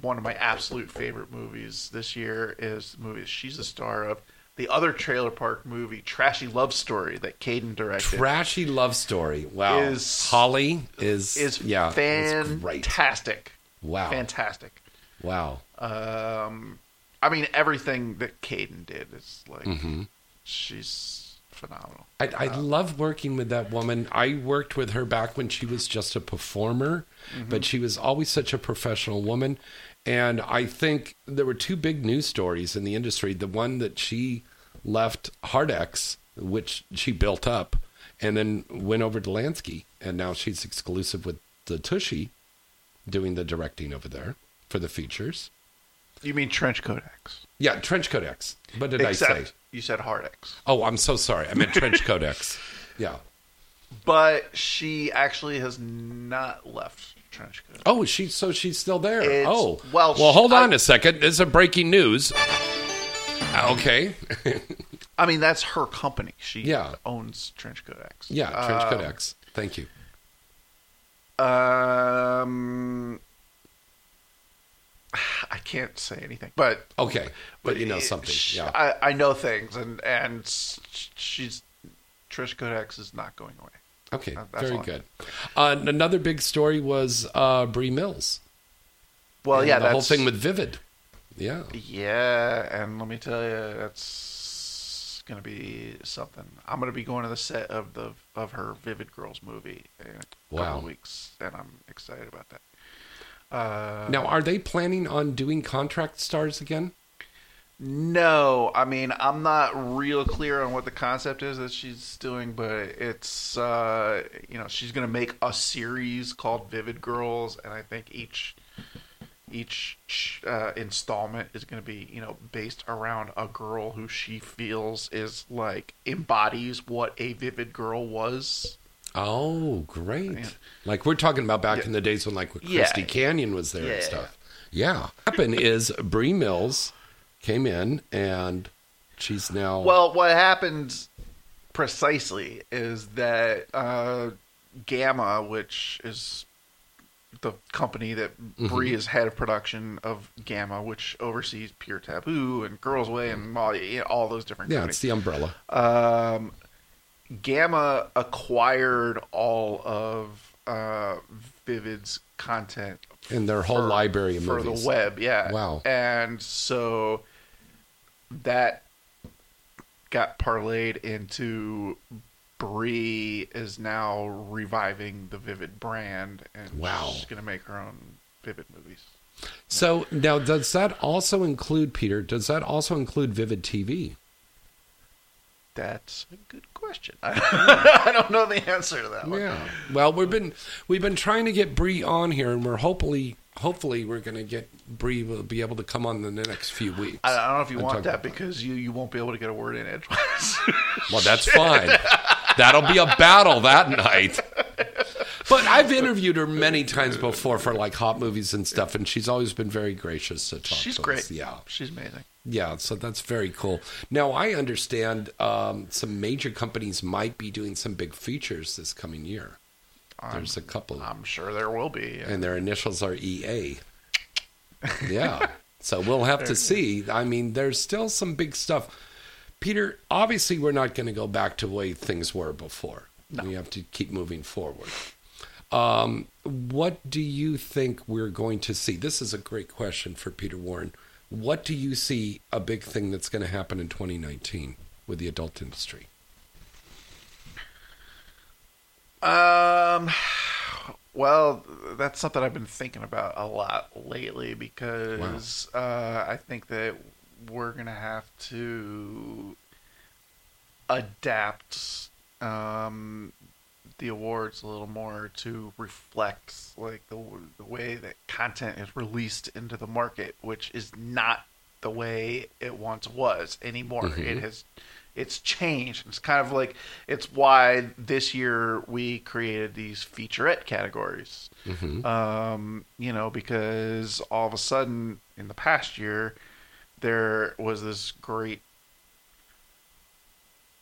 one of my absolute favorite movies this year is the movie she's the star of, the other trailer park movie, Trashy Love Story, that Kayden directed. Trashy love story. Wow. Is- Holly is is yeah, fantastic. Wow. Fantastic. Wow. Um, I mean, everything that Kayden did is like Mhm. she's phenomenal. I, I love working with that woman. I worked with her back when she was just a performer, Mhm. but she was always such a professional woman. And I think there were two big news stories in the industry. The one that she left HardX, which she built up, and then went over to Lansky, and now she's exclusive with the Tushy, doing the directing over there for the features. You mean Trench Codex? Yeah, TrenchcoatX. What did Except I say? You said HardX. Oh, I'm so sorry. I meant Trench Codex. Yeah. But she actually has not left TrenchcoatX. Oh, she so she's still there. It's- oh, well, well. Hold I- on a second. This is a breaking news. Okay. I mean, that's her company. She Yeah. owns TrenchcoatX. yeah, Trench Um, Codex. Thank you. Um, I can't say anything, but Okay, but you know something. sh- Yeah. I, I know things, and and she's Trish Codex is not going away. Okay, very good. Uh, another big story was uh, Bree Mills. Well, And yeah, the whole thing with Vivid. Yeah. Yeah, and let me tell you, that's gonna be something. I'm gonna be going to the set of the of her Vivid Girls movie in a couple Wow. of weeks, and I'm excited about that. Uh, Now, are they planning on doing contract stars again? No, I mean I'm not real clear on what the concept is that she's doing, but it's uh, you know she's gonna make a series called Vivid Girls, and I think each each uh, installment is gonna be you know based around a girl who she feels is like embodies what a vivid girl was. Oh, great! Like we're talking about back in the days when like Yeah. Christy Canyon was there Yeah. and stuff. Yeah. What happened is Bree Mills came in and she's now Well, what happened precisely is that uh, Gamma, which is the company that Bree Mhm. is head of production of Gamma, which oversees Pure Taboo and Girlsway and all, you know, all those different yeah, companies. it's the umbrella. Um, Gamma acquired all of uh, Vivid's content And their whole library of for movies. the web. Yeah. Wow. And so that got parlayed into Bree is now reviving the Vivid brand, and Wow. she's going to make her own Vivid movies. So now, does that also include Peter? Does that also include Vivid TV? That's a good question. I don't know the answer to that one. Yeah. Well, we've been we've been trying to get Bree on here, and we're hopefully hopefully we're going to get Bree will be able to come on in the next few weeks. I I don't know if you want that because you, you won't be able to get a word in edgewise. Well, that's fine. That'll be a battle that night. But I've interviewed her many times before for like hot movies and stuff, and she's always been very gracious to talk. She's to great. Us. Yeah, She's amazing. yeah. So that's very cool. Now I understand um, some major companies might be doing some big features this coming year. There's a couple. I'm sure there will be. and their initials are EA. Yeah. so we'll have to see. I mean, there's still some big stuff. Peter, obviously, we're not going to go back to the way things were before. We have to keep moving forward. Um, what do you think we're going to see? This is a great question for Peter Warren. What do you see a big thing that's going to happen in 2019 with the adult industry? Um, well, that's something I've been thinking about a lot lately because uh, I think that we're gonna have to adapt um, the awards a little more to reflect like the the way that content is released into the market, which is not the way it once was anymore. Mhm. It has it's changed. It's kind of like it's why this year we created these featurette categories. Mhm. Um, you know, because all of a sudden in the past year there was this great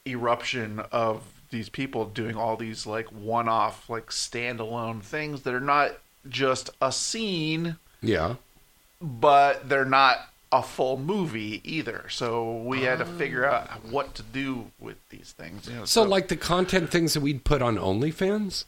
eruption of these people doing all these like one-off like standalone things that are not just a scene Yeah. but they're not a full movie either. So we had to figure out what to do with these things. You know, So, like the content things that we'd put on OnlyFans?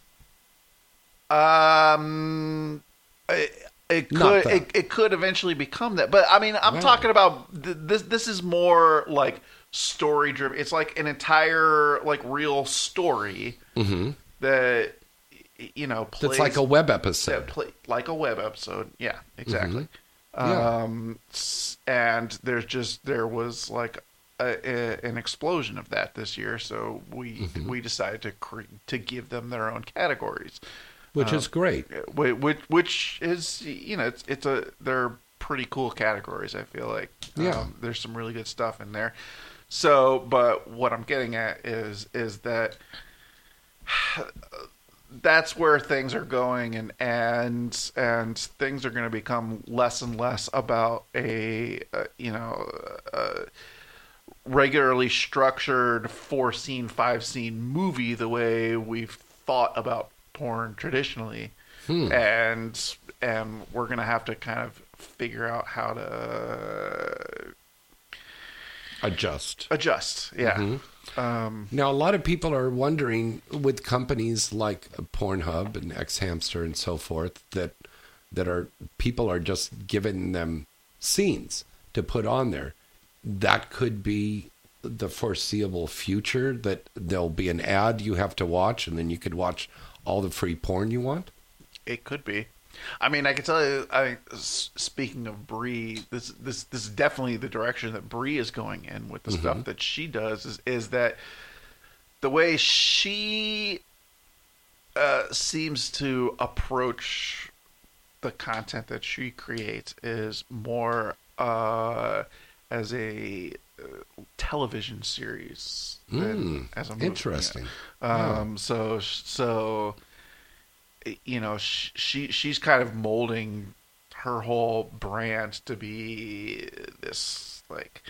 Um, it, it could it, it could eventually become that, but I mean, I'm Wow. talking about th- this. This is more like story driven. It's like an entire like real story Mm-hmm. that you know plays That's like a web episode. play, like a web episode. Yeah, exactly. Mhm. Yeah. Um, and there's just there was like a, a, an explosion of that this year, so we Mm-hmm. we decided to cre- to give them their own categories, Which is great. Which, which which is you know it's it's a they're pretty cool categories. I feel like Yeah. um, there's some really good stuff in there. So, but what I'm getting at is is that that's where things are going and and and things are going to become less and less about a uh, you know uh, regularly structured four scene five scene movie the way we've thought about porn traditionally Hmm. and and we're going to have to kind of figure out how to Adjust. adjust yeah Mhm. um Now, a lot of people are wondering with companies like Pornhub and xHamster and so forth that that are people are just giving them scenes to put on there. That could be the foreseeable future that there'll be an ad you have to watch and then you could watch all the free porn you want. It could be. I mean, I can tell you. I speaking of Bree, this this this is definitely the direction that Bree is going in with the Mhm. stuff that she does. Is is that the way she uh, seems to approach the content that she creates is more uh, as a television series Mm, as a movie. interesting. Um, so so you know sh- she she's kind of molding her whole brand to be this like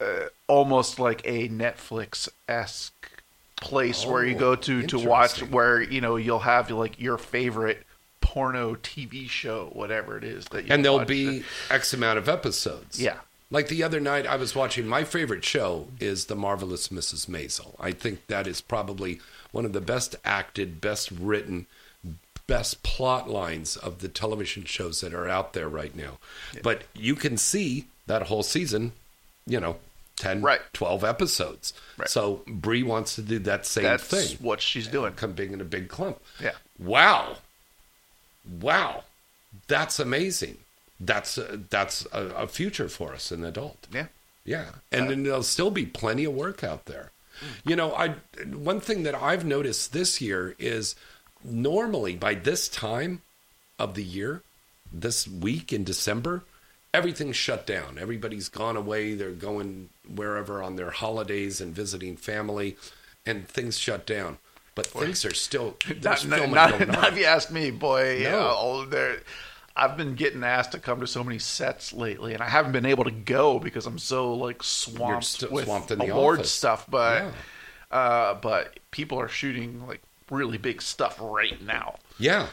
uh, almost like a Netflix esque place where you Oh, go to to watch where you know you'll have like your favorite porno TV show whatever it is that you and there'll watch. be X amount of episodes. Yeah. Like the other night, I was watching. My favorite show is The Marvelous Mrs. Maisel. I think that is probably one of the best acted, best written, best plot lines of the television shows that are out there right now. But you can see that whole season, you know, 10, Right. 12 episodes. Right. So Bree wants to do that same thing. That's thing. what she's doing. Come big in a big clump. Yeah. Wow. Wow. That's amazing. That's a, that's a, a future for us in adult. Yeah. Yeah. And then there'll still be plenty of work out there. Mm. You know, I one thing that I've noticed this year is normally by this time of the year, this week in December, everything's shut down. Everybody's gone away. They're going wherever on their holidays and visiting family, and things shut down. But things are still not, there's not, not, not if you ask me, boy. No. Uh, yeah, all there. I've been getting asked to come to so many sets lately, and I haven't been able to go because I'm so like swamped st- with swamped in the award office. stuff. But Yeah. uh, but people are shooting like really big stuff right now. Yeah,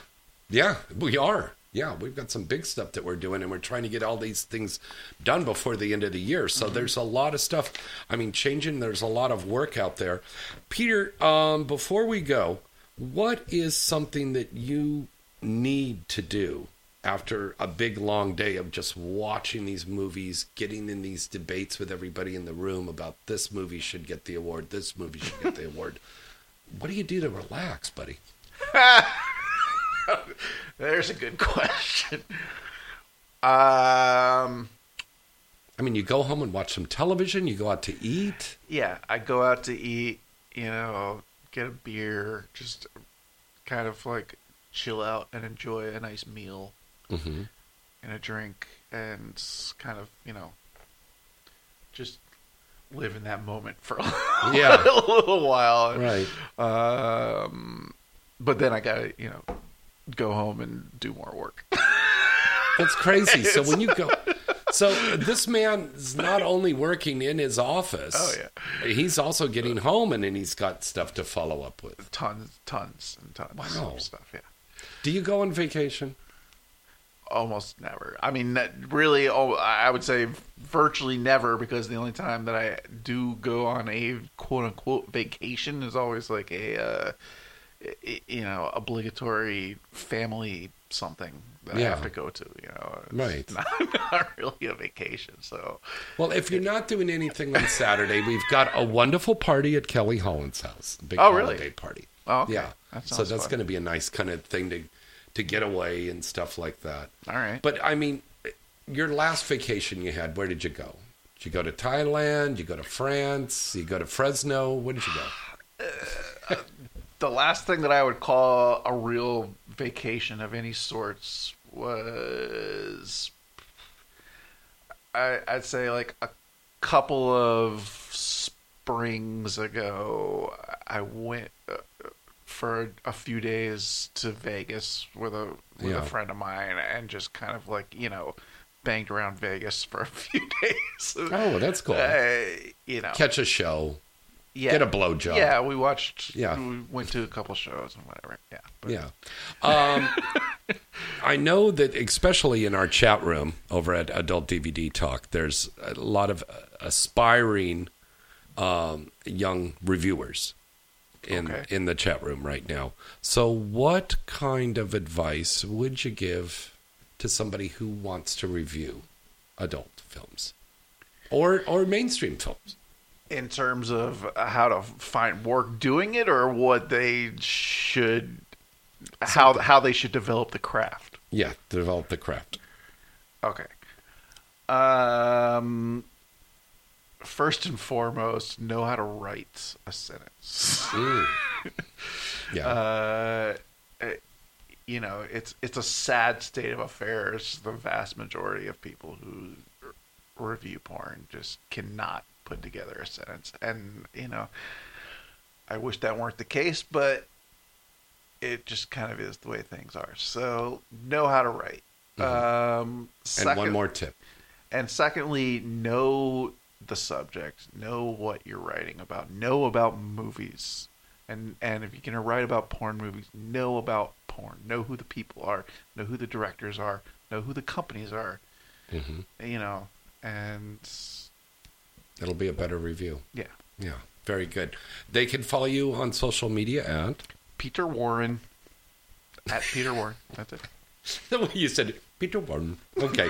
yeah, we are. Yeah, we've got some big stuff that we're doing, and we're trying to get all these things done before the end of the year. So there's a lot of stuff. I mean, changing. There's a lot of work out there. Peter, um, before we go, what is something that you need to do after a big long day of just watching these movies, getting in these debates with everybody in the room about this movie should get the award, this movie should get the award? What do you do to relax, buddy? There's a good question. Um, I mean, you go home and watch some television. You go out to eat. yeah, I go out to eat. You know, get a beer, just kind of like chill out and enjoy a nice meal Mm-hmm. and a drink, and kind of you know, just live in that moment for a Yeah. little while. Right. Um, but then I gotta you know go home and do more work. That's crazy. So when you go, so this man is not only working in his office. Oh, yeah. He's also getting home, and then he's got stuff to follow up with. tons, tons, and tons Wow. of stuff. Yeah. Do you go on vacation? Almost never. I mean, really, oh, I would say virtually never because the only time that I do go on a quote unquote vacation is always like a, uh, you know, obligatory family something that I have to go to. You know, It's Right. Not, not really a vacation. So Well, if you're not doing anything on Saturday, we've got a wonderful party at Kelly Holland's house. Big Oh, really? holiday party. Oh, okay. Yeah. That so that's going to be a nice kind of thing to to get away and stuff like that. All right. But I mean, your last vacation you had, where did you go? Did you go to Thailand? You go to France? You go to Fresno? Where did you go? the last thing that I would call a real vacation of any sorts was I, I'd say like a couple of springs ago. I went uh, for a few days to Vegas with a with Yeah. a friend of mine, and just kind of like you know banged around Vegas for a few days. Oh, that's cool. Uh, you know, Catch a show. yeah. Get a blowjob. Yeah, we watched. Yeah. we went to a couple shows and whatever. Yeah, but- Yeah. Um, I know that, especially in our chat room over at Adult DVD Talk, there's a lot of aspiring um, young reviewers in Okay. in the chat room right now. So, what kind of advice would you give to somebody who wants to review adult films or or mainstream films? in terms of how to find work doing it, or what they should, how how they should develop the craft. Yeah, develop the craft. Okay. Um. First and foremost, know how to write a sentence. Mm. Yeah. Uh, eh, you know, it's it's a sad state of affairs. The vast majority of people who r- review porn just cannot put together a sentence, and you know, I wish that weren't the case, but it just kind of is the way things are. So know how to write. Um, Mm-hmm. and one second- more tip. and secondly, know the subject, know what you're writing about, know about movies, and and if you're gonna write about porn movies, know about porn, know who the people are, know who the directors are, know who the companies are, hmm you know, and It'll be a better review. yeah, Yeah, very good. They can follow you on social media at Peter Warren at Peter Warren. That's it. the way you said it, Peter Warren. Okay.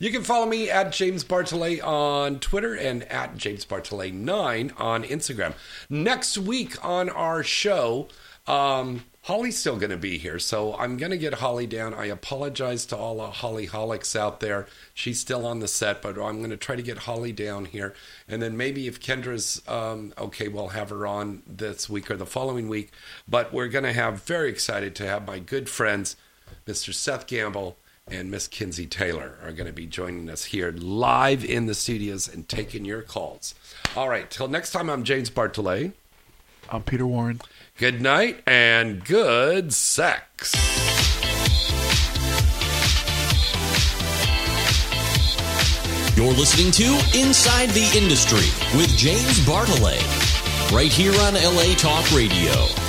you can follow me at James Bartholet on Twitter and at James Bartholet9 on Instagram. Next week on our show, um, Holly's still going to be here, so I'm going to get Holly down. I apologize to all the Hollyholics out there. She's still on the set, but I'm going to try to get Holly down here. And then maybe if Kendra's um, okay, we'll have her on this week or the following week. But we're going to have very excited to have my good friends, Mr. Seth Gamble and Miss Kenzie Taylor, are going to be joining us here live in the studios and taking your calls. All right, till next time, I'm James Bartholet. I'm Peter Warren. Good night and good sex. You're listening to Inside the Industry with James Bartholet, right here on LA Talk Radio.